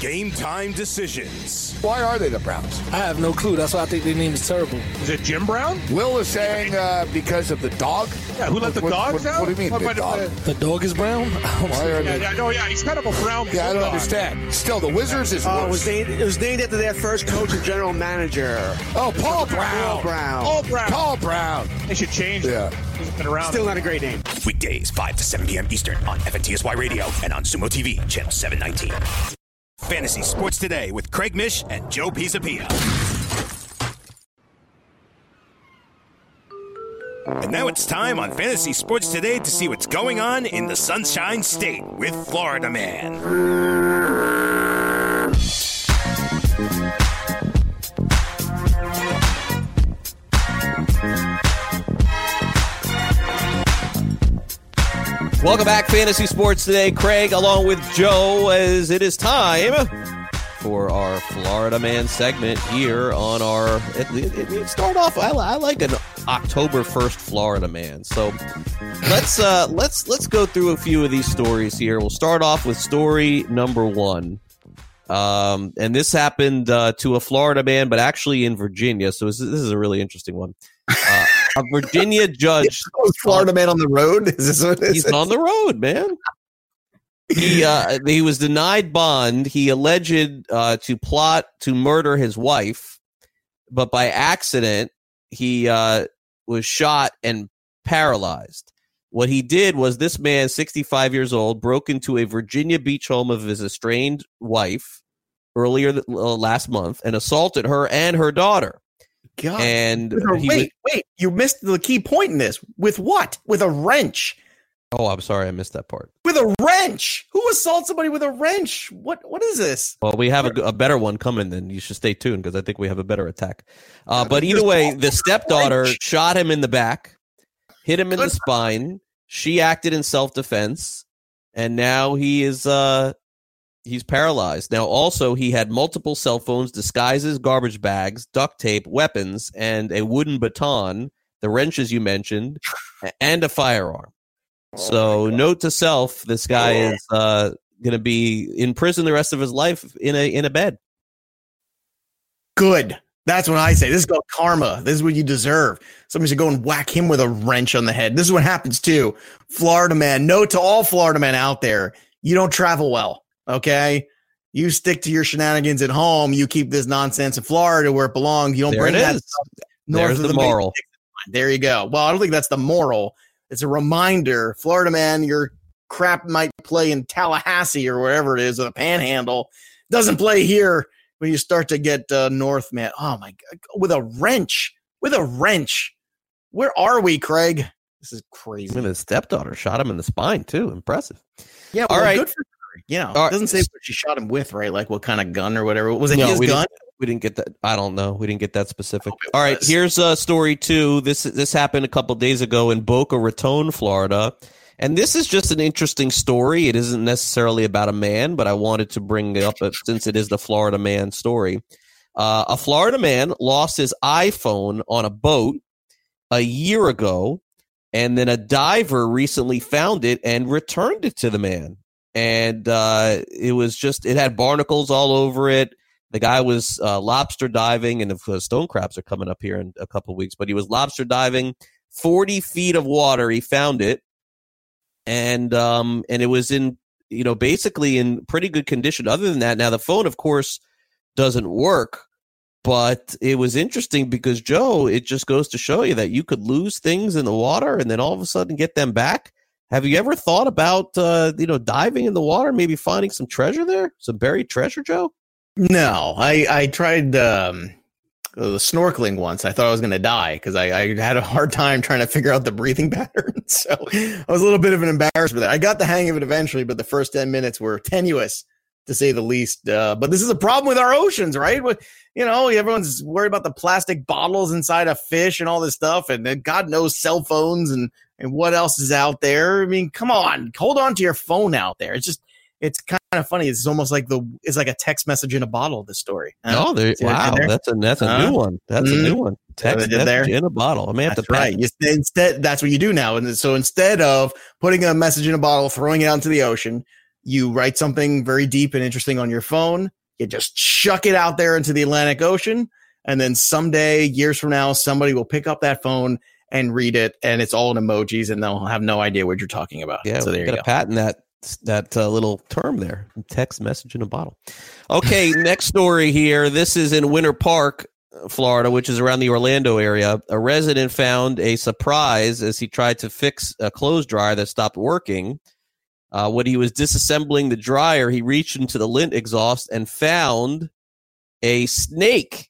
G: Game time decisions.
J: Why are they the Browns?
K: I have no clue. That's why I think their name is terrible.
G: Is it Jim Brown?
J: Will is saying uh, because of the dog.
G: Yeah, who let the
J: What-
G: dogs
J: what,
G: out?
J: What do you mean,
G: What
J: big dog?
G: the-
K: The dog is brown?
J: Why are
G: Yeah,
J: they?
G: yeah, no, yeah, he's kind of a brown.
J: Yeah, I don't
G: bulldog.
J: understand. Still, the Wizards is
L: Oh, it was, named, it was named after their first coach and general manager.
J: Oh, Paul Brown.
L: Paul Brown.
G: Paul Brown.
J: Paul Brown.
G: They should change it.
J: Yeah.
G: He's been around.
L: Still not a great name.
M: Weekdays, 5 to 7 p.m. Eastern on FNTSY Radio and on Sumo TV, channel 719.
I: Fantasy Sports Today with Craig Mish and Joe Pisapia. And now it's time on Fantasy Sports Today to see what's going on in the Sunshine State with Florida Man.
C: Welcome back, Fantasy Sports Today. Craig, along with Joe, as it is time for our Florida Man segment here on our. It, it, start off. I, I like an October first Florida Man. So let's uh let's let's go through a few of these stories here. We'll start off with story number one. Um, and this happened uh, to a Florida man, but actually in Virginia. So this, this is a really interesting one. Uh, a Virginia judge
E: Oh, Florida man on the road. Is this what it
C: He's on the road, man. He uh, he was denied bond. He alleged uh, to plot to murder his wife, but by accident he uh, was shot and paralyzed. What he did was this man, 65 years old, broke into a Virginia Beach home of his estranged wife earlier th- uh, last month and assaulted her and her daughter.
E: God.
C: And
E: a- wait, wait, you missed the key point in this. With what? With a wrench.
C: oh, I'm sorry, I missed that part.
E: With a wrench. Who assaults somebody with a wrench? What? What is this?
C: Well, we have a better one coming. Then you should stay tuned because I think we have a better attack. Uh, but either way, the stepdaughter shot him in the back, hit him in the spine. She acted in self defense, and now he is uh, he's paralyzed. Now, also, he had multiple cell phones, disguises, garbage bags, duct tape, weapons, and a wooden baton. The wrenches you mentioned, and a firearm. So, note to self: this guy is uh, going to be in prison the rest of his life in a in a bed.
E: Good. That's what I say. This is called karma. This is what you deserve. Somebody should go and whack him with a wrench on the head. This is what happens too. Florida man. Note to all Florida men out there: you don't travel well. Okay. You stick to your shenanigans at home. You keep this nonsense in Florida where it belongs. You don't
C: There
E: bring
C: it
E: that
C: is.
E: stuff north
C: There's
E: of
C: the
E: the main
C: moral.
E: There you go. Well, I don't think that's the moral. It's a reminder, Florida man, your crap might play in Tallahassee or wherever it is, or the Panhandle. Doesn't play here when you start to get uh, north, man. Oh my god, with a wrench, with a wrench. Where are we, Craig? This is crazy.
C: And his stepdaughter shot him in the spine too. Impressive.
E: Yeah,
C: All
E: well,
C: right.
E: good for. You know, it doesn't say what she shot him with, right? Like what kind of gun or whatever. Was it
C: No,
E: his
C: we
E: gun?
C: Didn't, we didn't get that. I don't know. We didn't get that specific. All right, here's uh, story two. This this happened a couple days ago in Boca Raton, Florida, and this is just an interesting story. It isn't necessarily about a man, but I wanted to bring it up uh, since it is the Florida man story. Uh, a Florida man lost his iPhone on a boat a year ago, and then a diver recently found it and returned it to the man. And uh, it was just it had barnacles all over it. The guy was uh, lobster diving, and the stone crabs are coming up here in a couple weeks. But he was lobster diving, forty feet of water. He found it, and um, and it was in you know basically in pretty good condition. Other than that, now the phone, of course, doesn't work. But it was interesting because Joe, it just goes to show you that you could lose things in the water and then all of a sudden get them back. Have you ever thought about uh, you know diving in the water, maybe finding some treasure there, some buried treasure, Joe?
E: No, I I tried um, the snorkeling once. I thought I was going to die because I, I had a hard time trying to figure out the breathing pattern. So I was a little bit of an embarrassment. There. I got the hang of it eventually, but the first ten minutes were tenuous to say the least. Uh, but this is a problem with our oceans, right? You know, everyone's worried about the plastic bottles inside of fish and all this stuff, and God knows cell phones and and what else is out there. I mean, come on, hold on to your phone out there. It's just it's kind of funny. It's almost like the it's like a text message in a bottle. This story.
C: Oh, there,
E: See what I
C: wow,
E: there?
C: that's a that's a
E: Huh?
C: new one. That's a
E: Mhm.
C: new one. Text
E: did there?
C: message in a bottle. I may have
E: That's
C: to
E: right. You- instead, that's what you do now. And so instead of putting a message in a bottle, throwing it out into the ocean, you write something very deep and interesting on your phone. You just chuck it out there into the Atlantic Ocean. And then someday, years from now, somebody will pick up that phone and read it. And it's all in emojis and they'll have no idea what you're talking about.
C: Yeah,
E: so there you
C: got
E: go.
C: to patent that that uh, little term there. Text message in a bottle. Okay, next story here. This is in Winter Park, Florida, which is around the Orlando area. A resident found a surprise as he tried to fix a clothes dryer that stopped working. Uh, when he was disassembling the dryer, he reached into the lint exhaust and found a snake.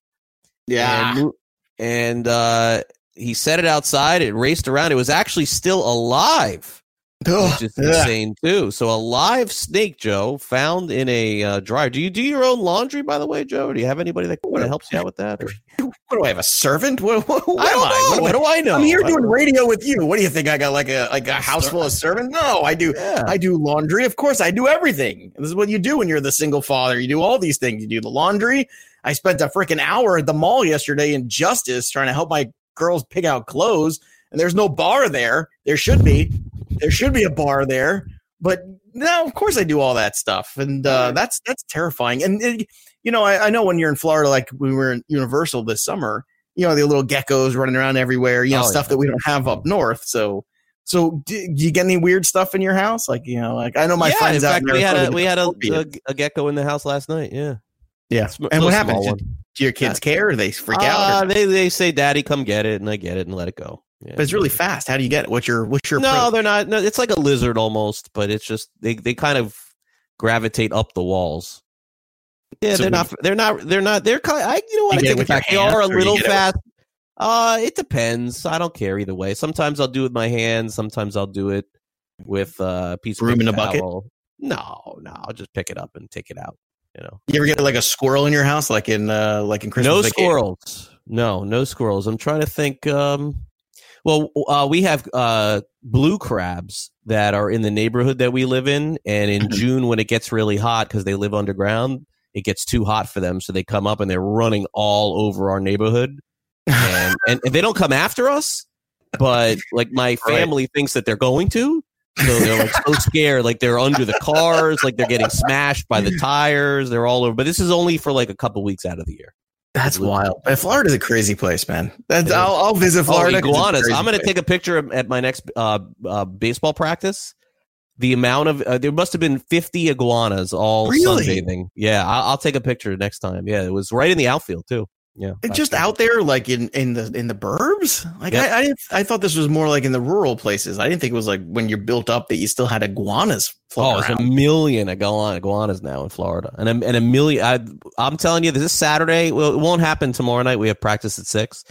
E: Yeah.
C: And, and uh, he set it outside. It raced around. It was actually still alive, which is
E: Ugh.
C: insane too. So a live snake, Joe, found in a uh, dryer. Do you do your own laundry, by the way, Joe? Do you have anybody that, that helps you out with that? or-
E: What do I have? A servant? What, what, what
C: I don't
E: am I?
C: know. What do I know?
E: I'm here doing radio with you. What do you think? I got like a like a house full of servants? No, I do. I do laundry. Of course, I do everything. This is what you do when you're the single father. You do all these things. You do the laundry. I spent a freaking hour at the mall yesterday in Justice trying to help my girls pick out clothes, and there's no bar there. There should be. There should be a bar there, but no. Of course, I do all that stuff, and uh, that's that's terrifying. And it, you know, I, I know when you're in Florida, like we were in Universal this summer, you know, the little geckos running around everywhere, you know,
C: Oh,
E: stuff
C: yeah.
E: that we don't have up north. So, so do, do you get any weird stuff in your house? Like, you know, like I know my
C: yeah,
E: friends
C: in
E: out
C: fact,
E: there.
C: we had a we had a, a, a gecko in the house last night. Yeah,
E: yeah.
C: Sm-
E: And what happened?
C: Small
E: Did,
C: one.
E: do your kids care? Or they freak
C: Uh,
E: out? Or,
C: they they say, "Daddy, come get it," and I get it and let it go. Yeah.
E: but it's really fast. How do you get it? What's your what's your
C: no,
E: approach?
C: they're not. No, it's like a lizard almost, but it's just they they kind of gravitate up the walls. Yeah,
E: So
C: they're
E: we-
C: not. They're not. They're not. They're kind. I you know what?
E: You
C: I take it back. They are a little
E: get it with-
C: fast. Uh, it depends. I don't care either way. Sometimes I'll do it with my hands. Sometimes I'll do it with uh, a piece of
E: Broom in
C: paper
E: a bucket?
C: No, no, I'll just pick it up and take it out. You know,
E: You ever get like a squirrel in your house, like in uh like in Christmas?
C: no
E: Vacation?
C: squirrels. No, no squirrels. I'm trying to think. Um, well, uh, we have uh, blue crabs that are in the neighborhood that we live in, and in June when it gets really hot because they live underground, it gets too hot for them, so they come up and they're running all over our neighborhood, and and, and they don't come after us, but like my family thinks that they're going to. So they're like so scared, like they're under the cars, like they're getting smashed by the tires. They're all over. But this is only for like a couple weeks out of the year.
E: That's wild. And Florida's a crazy place, man. That's, I'll, I'll visit Florida.
C: Oh,
E: 'cause it's a
C: iguanas. I'm going to take a picture at my next uh, uh, baseball practice. The amount of uh, there must have been 50 iguanas all
E: Really?
C: sunbathing. Yeah, I'll, I'll take a picture next time. Yeah, it was right in the outfield too. Yeah,
E: just out there, like in in the in the burbs. Like
C: Yep.
E: I, I didn't. I thought this was more like in the rural places. I didn't think it was like when you're built up that you still had iguanas
C: Oh, it's a million iguana- iguanas now in Florida, and a, and a million. I, I'm telling you, this is Saturday. Well, it won't happen tomorrow night. We have practice at six,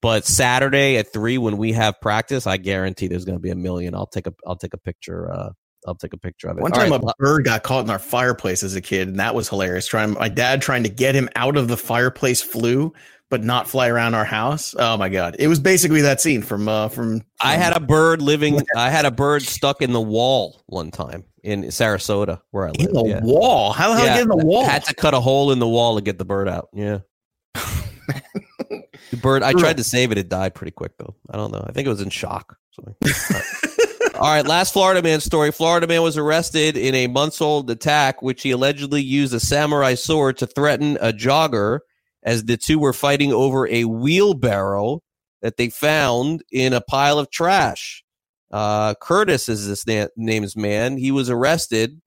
C: but Saturday at three when we have practice, I guarantee there's going to be a million. I'll take a I'll take a picture. Uh, I'll take a picture of it.
E: One
C: All
E: time,
C: right,
E: a bird got caught in our fireplace as a kid, and that was hilarious. Trying my dad trying to get him out of the fireplace flew, but not fly around our house. Oh my god! It was basically that scene from uh from.
C: I had a bird living. I had a bird stuck in the wall one time in Sarasota where I live.
E: In the
C: yeah.
E: wall? How the hell did get in the wall?
C: I Had to cut a hole in the wall to get the bird out. Yeah. the bird. I tried to save it. It died pretty quick though. I don't know. I think it was in shock. or something. All right, last Florida man story. Florida man was arrested in a months old attack, which he allegedly used a samurai sword to threaten a jogger as the two were fighting over a wheelbarrow that they found in a pile of trash. Uh, Curtis is this na- name's man. He was arrested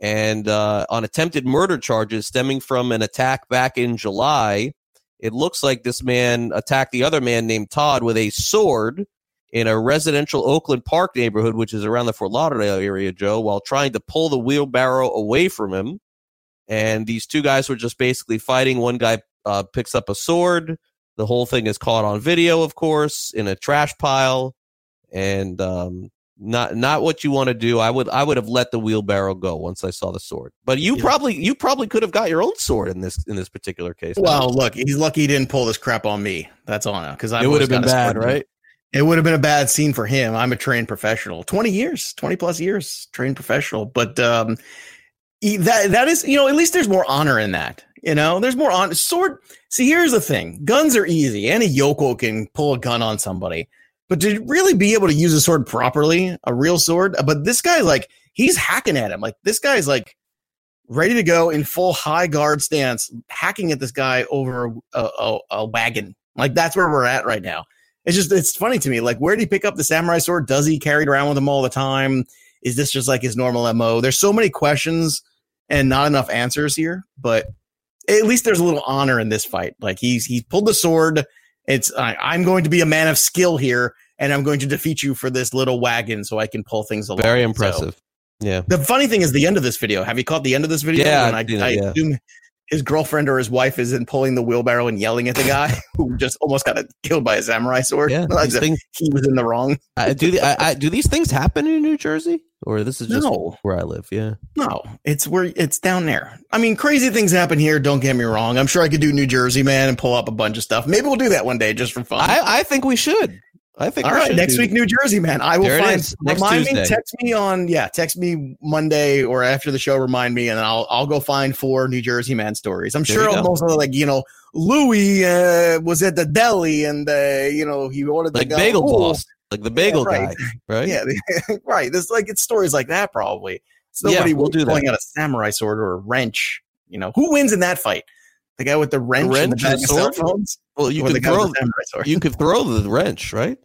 C: and uh, on attempted murder charges stemming from an attack back in July. It looks like this man attacked the other man named Todd with a sword in a residential Oakland Park neighborhood, which is around the Fort Lauderdale area, Joe, while trying to pull the wheelbarrow away from him. And these two guys were just basically fighting. One guy uh, picks up a sword. The whole thing is caught on video, of course, in a trash pile, and um, not not what you want to do. I would I would have let the wheelbarrow go once I saw the sword. But you probably you probably could have got your own sword in this in this particular case.
E: Well, look, he's lucky he didn't pull this crap on me. That's all now because
C: It would have been bad, right?
E: It would have been a bad scene for him. I'm a trained professional, 20 years, 20 plus years, trained professional. But um, that that is, you know, at least there's more honor in that. You know, there's more on sword. See, here's the thing: guns are easy. Any yokel can pull a gun on somebody, but to really be able to use a sword properly, a real sword. But this guy, like, he's hacking at him. Like this guy's like ready to go in full high guard stance, hacking at this guy over a, a, a wagon. Like that's where we're at right now. It's just it's funny to me. Like, where did he pick up the samurai sword? Does he carry it around with him all the time? Is this just like his normal mo? There's so many questions and not enough answers here, but at least there's a little honor in this fight. Like he's he's pulled the sword. It's I, I'm going to be a man of skill here, and I'm going to defeat you for this little wagon, so I can pull things along.
C: Very
E: So,
C: impressive. yeah.
E: the funny thing is the end of this video. Have you caught the end of this video?
C: Yeah,
E: I,
C: seen it,
E: I
C: yeah.
E: His girlfriend or his wife is in pulling the wheelbarrow and yelling at the guy who just almost got killed by a samurai sword.
C: Yeah,
E: Like
C: things-
E: he was in the wrong.
C: I, do the, I, I, do these things happen in New Jersey, or this is just
E: No.
C: where I live? Yeah.
E: No, it's where it's down there. I mean, crazy things happen here. Don't get me wrong. I'm sure I could do New Jersey, man, and pull up a bunch of stuff. Maybe we'll do that one day just for fun.
C: I, I think we should. I think.
E: All
C: we
E: right,
C: should
E: next
C: do-
E: week, New Jersey, man. I will
C: There it
E: find.
C: is, next
E: remind me,
C: Tuesday.
E: text me on, yeah, text me Monday or after the show. Remind me, and I'll I'll go find four New Jersey man stories. I'm
C: There
E: sure most of the, like you know Louis uh, was at the deli and uh, you know he ordered the
C: like
E: guy-
C: bagel
E: Ooh.
C: boss, like the bagel
E: right.
C: guy, right?
E: Yeah, right. There's like it's stories like that probably. It's
C: Yeah,
E: nobody
C: we'll do
E: pulling
C: that.
E: out a samurai sword or a wrench. You know who wins in that fight? The guy with the wrench, and the
C: wrench and
E: cell
C: sword?
E: phones.
C: Well, you could throw
E: the
C: you could throw the wrench, right?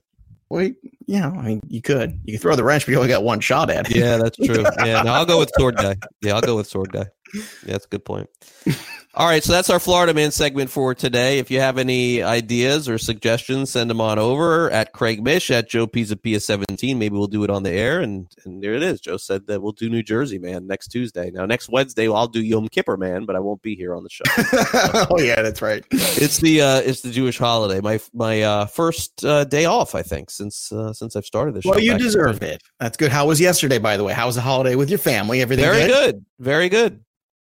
E: Wait, yeah, I mean, you could. You could throw the wrench, but you only got one shot at it.
C: Yeah, that's true. Yeah, no, I'll go with sword guy. Yeah, I'll go with sword guy. Yeah, that's a good point. All right, so that's our Florida Man segment for today. If you have any ideas or suggestions, send them on over at Craig Mish at Joe Pisapia seventeen. Maybe we'll do it on the air, and and there it is. Joe said that we'll do New Jersey Man next Tuesday. Now next Wednesday I'll do Yom Kippur Man, but I won't be here on the show.
E: oh yeah, that's right.
C: it's the uh it's the Jewish holiday. My my uh first uh, day off, I think, since uh, since I've started this. Show. Well, you
E: deserve it. That's good. How was yesterday, by the way? How was the holiday with your family? Everything
C: Very
E: good?
C: good. Very good.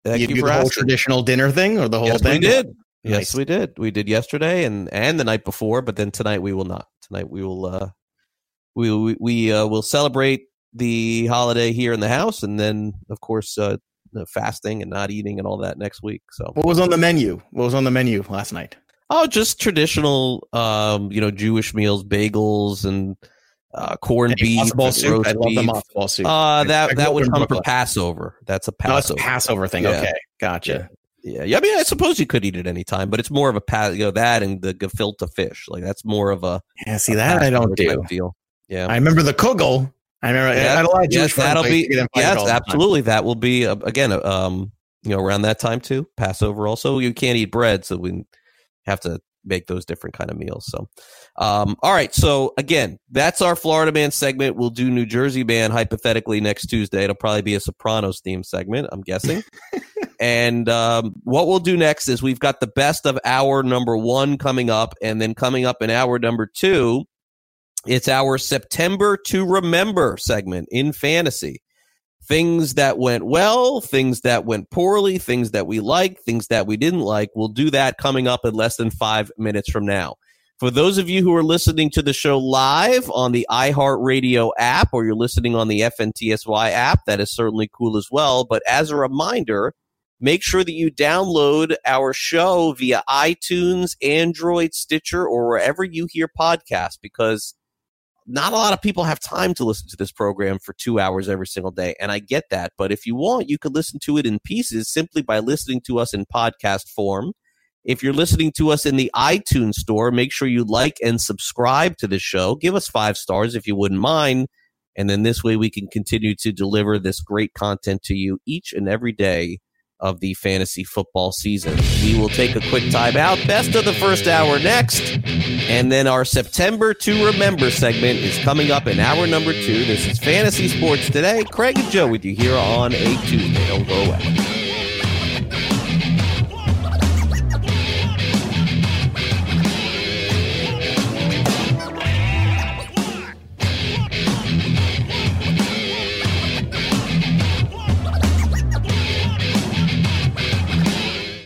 C: Thank
E: you
C: you,
E: do
C: for
E: the whole traditional dinner thing or the whole
C: yes,
E: thing?
C: we did.
E: Nice.
C: Yes, we did. We did yesterday and and the night before, but then tonight we will not. Tonight we will uh we we, we uh, will celebrate the holiday here in the house, and then of course uh, the fasting and not eating and all that next week. So
E: What was on the menu? What was on the menu last night?
C: Oh, just traditional, um, you know, Jewish meals, bagels and uh, corned
E: Any
C: beef,
E: matzo ball soup?
C: roast
E: I love the
C: beef.
E: matzo ball soup.
C: Uh, that
E: grew
C: that would come for Passover. That's a
E: No, it's
C: Passover.
E: a Passover thing.
C: Yeah.
E: Okay, gotcha.
C: Yeah, yeah. I mean, I suppose you could eat it anytime, but it's more of a pa- you know that and the gefilte fish. Like that's more of a
E: Yeah, see
C: a
E: that I don't do.
C: deal. Yeah,
E: I remember the kugel. I remember I had a lot of
C: yes, that'll be
E: to get invited
C: yes,
E: the time.
C: absolutely. That will be uh, again, uh, um, you know, around that time too. Passover also. You can't eat bread, so we have to make those different kind of meals. So, um, all right. So again, that's our Florida Man segment. We'll do New Jersey Man hypothetically next Tuesday. It'll probably be a Sopranos theme segment, I'm guessing. and um, what we'll do next is we've got the best of hour number one coming up, and then coming up in hour number two, it's our September to Remember segment in fantasy. Things that went well, things that went poorly, things that we liked, things that we didn't like. We'll do that coming up in less than five minutes from now. For those of you who are listening to the show live on the iHeartRadio app or you're listening on the FNTSY app, that is certainly cool as well. But as a reminder, make sure that you download our show via iTunes, Android, Stitcher, or wherever you hear podcasts because not a lot of people have time to listen to this program for two hours every single day. And I get that. But if you want, you could listen to it in pieces simply by listening to us in podcast form. If you're listening to us in the iTunes store, make sure you like and subscribe to the show. Give us five stars if you wouldn't mind. And then this way we can continue to deliver this great content to you each and every day of the fantasy football season. We will take a quick time out. Best of the first hour next. And then our September to Remember segment is coming up in hour number two. This is Fantasy Sports Today. Craig and Joe with you here on a Tuesday. Don't go away.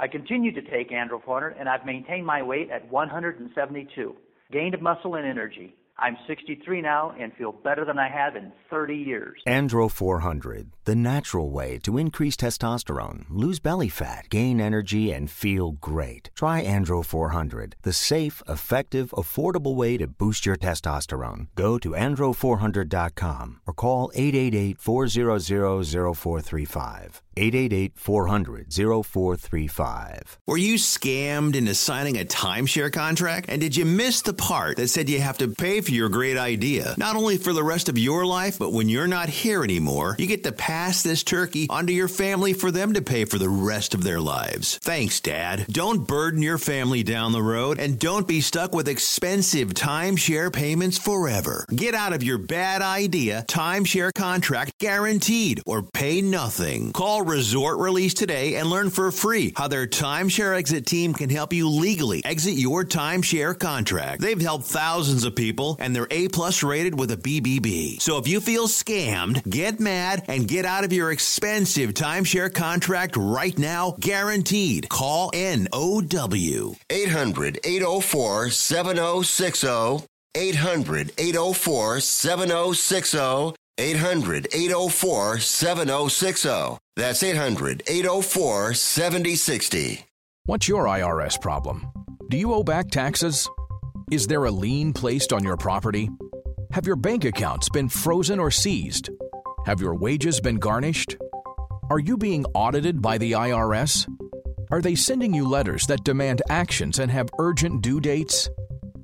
N: I continue to take Andro 400 and I've maintained my weight at 172. Gained muscle and energy. I'm 63 now and feel better than I have in 30 years.
O: Andro 400, the natural way to increase testosterone, lose belly fat, gain energy, and feel great. Try Andro 400, the safe, effective, affordable way to boost your testosterone. Go to andro400.com or call 888 400 0435. 888 400 0435.
D: Were you scammed into signing a timeshare contract? And did you miss the part that said you have to pay for your great idea? Not only for the rest of your life, but when you're not here anymore, you get to pass this turkey onto your family for them to pay for the rest of their lives. Thanks, Dad. Don't burden your family down the road and don't be stuck with expensive timeshare payments forever. Get out of your bad idea timeshare contract guaranteed or pay nothing. Call Resort Release today and learn for free how their timeshare exit team can help you legally exit your timeshare contract. They've helped thousands of people and they're A plus rated with a BBB. So if you feel scammed, get mad and get out of your expensive timeshare contract right now, guaranteed. Call NOW.
P: 800 804 7060. 800 804 7060. 800 804 7060. That's 800 804 7060.
Q: What's your IRS problem? Do you owe back taxes? Is there a lien placed on your property? Have your bank accounts been frozen or seized? Have your wages been garnished? Are you being audited by the IRS? Are they sending you letters that demand actions and have urgent due dates?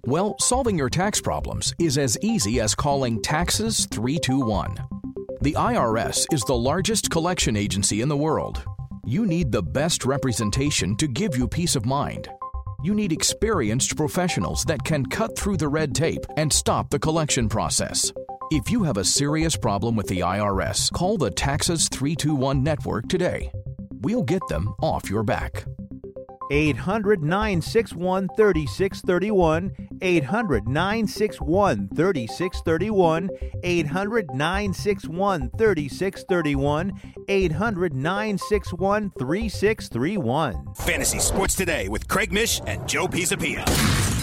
Q: Well, solving your tax problems is as easy as calling Taxes 321. The IRS is the largest collection agency in the world. You need the best representation to give you peace of mind. You need experienced professionals that can cut through the red tape and stop the collection process. If you have a serious problem with the IRS, call the Taxes 321 network today. We'll get them off your back.
R: 800 961 3631. 800 961 3631. 800 961 3631. 800 961 3631.
M: Fantasy Sports Today with Craig Mish and Joe Pisapia.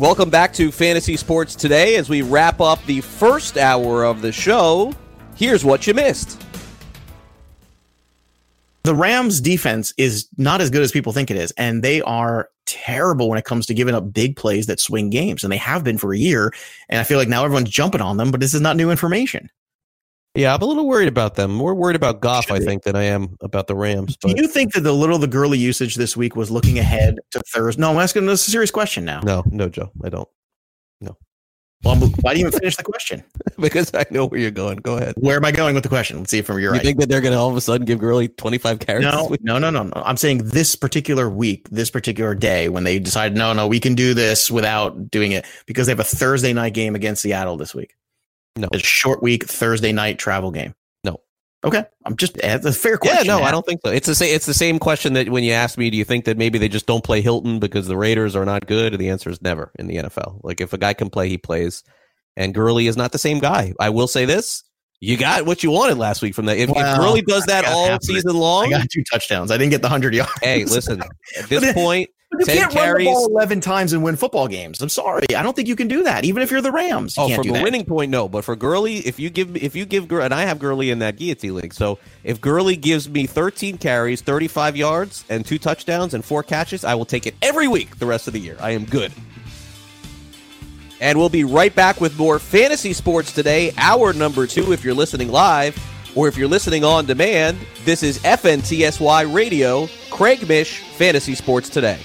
C: Welcome back to Fantasy Sports Today as we wrap up the first hour of the show. Here's what you missed.
E: The Rams defense is not as good as people think it is, and they are terrible when it comes to giving up big plays that swing games, and they have been for a year. And I feel like now everyone's jumping on them, but this is not new information.
C: Yeah, I'm a little worried about them. More worried about Goff, I think, than I am about the Rams.
E: But. Do you think that the little the Gurley usage this week was looking ahead to Thursday? No, I'm asking a serious question now.
C: No, no, Joe, I don't. No.
E: Well, why do you even finish the question?
C: because I know where you're going. Go ahead.
E: Where am I going with the question? Let's see if you're
C: you
E: right.
C: think that they're going to all of a sudden give Gurley 25 carries?
E: No, no, no, no, no. I'm saying this particular week, this particular day, when they decide, no, no, we can do this without doing it because they have a Thursday night game against Seattle this week.
C: No,
E: it's a short week, Thursday night travel game.
C: No.
E: Okay, I'm just it's a fair question.
C: Yeah, no. I don't think so. It's the same. It's the same question that when you asked me, do you think that maybe they just don't play Hilton because the Raiders are not good? And the answer is never in the NFL. Like if a guy can play, he plays. And Gurley is not the same guy. I will say this: you got what you wanted last week from that. If,
E: Well,
C: if Gurley does that all season long,
E: I got two touchdowns. I didn't get the hundred yards.
C: hey, listen. At this point,
E: But you
C: ten
E: can't run the
C: carries.
E: ball eleven times and win football games. I'm sorry, I don't think you can do that. Even if you're the Rams, you
C: Oh, from a
E: that.
C: winning point, no. But for Gurley, if you give if you give Gurley, and I have Gurley in that guillotine league, so if Gurley gives me 13 carries, 35 yards, and two touchdowns and four catches, I will take it every week the rest of the year. I am good. And we'll be right back with more fantasy sports today, hour number two. If you're listening live, or if you're listening on demand, this is FNTSY Radio, Craig Mish, Fantasy Sports Today.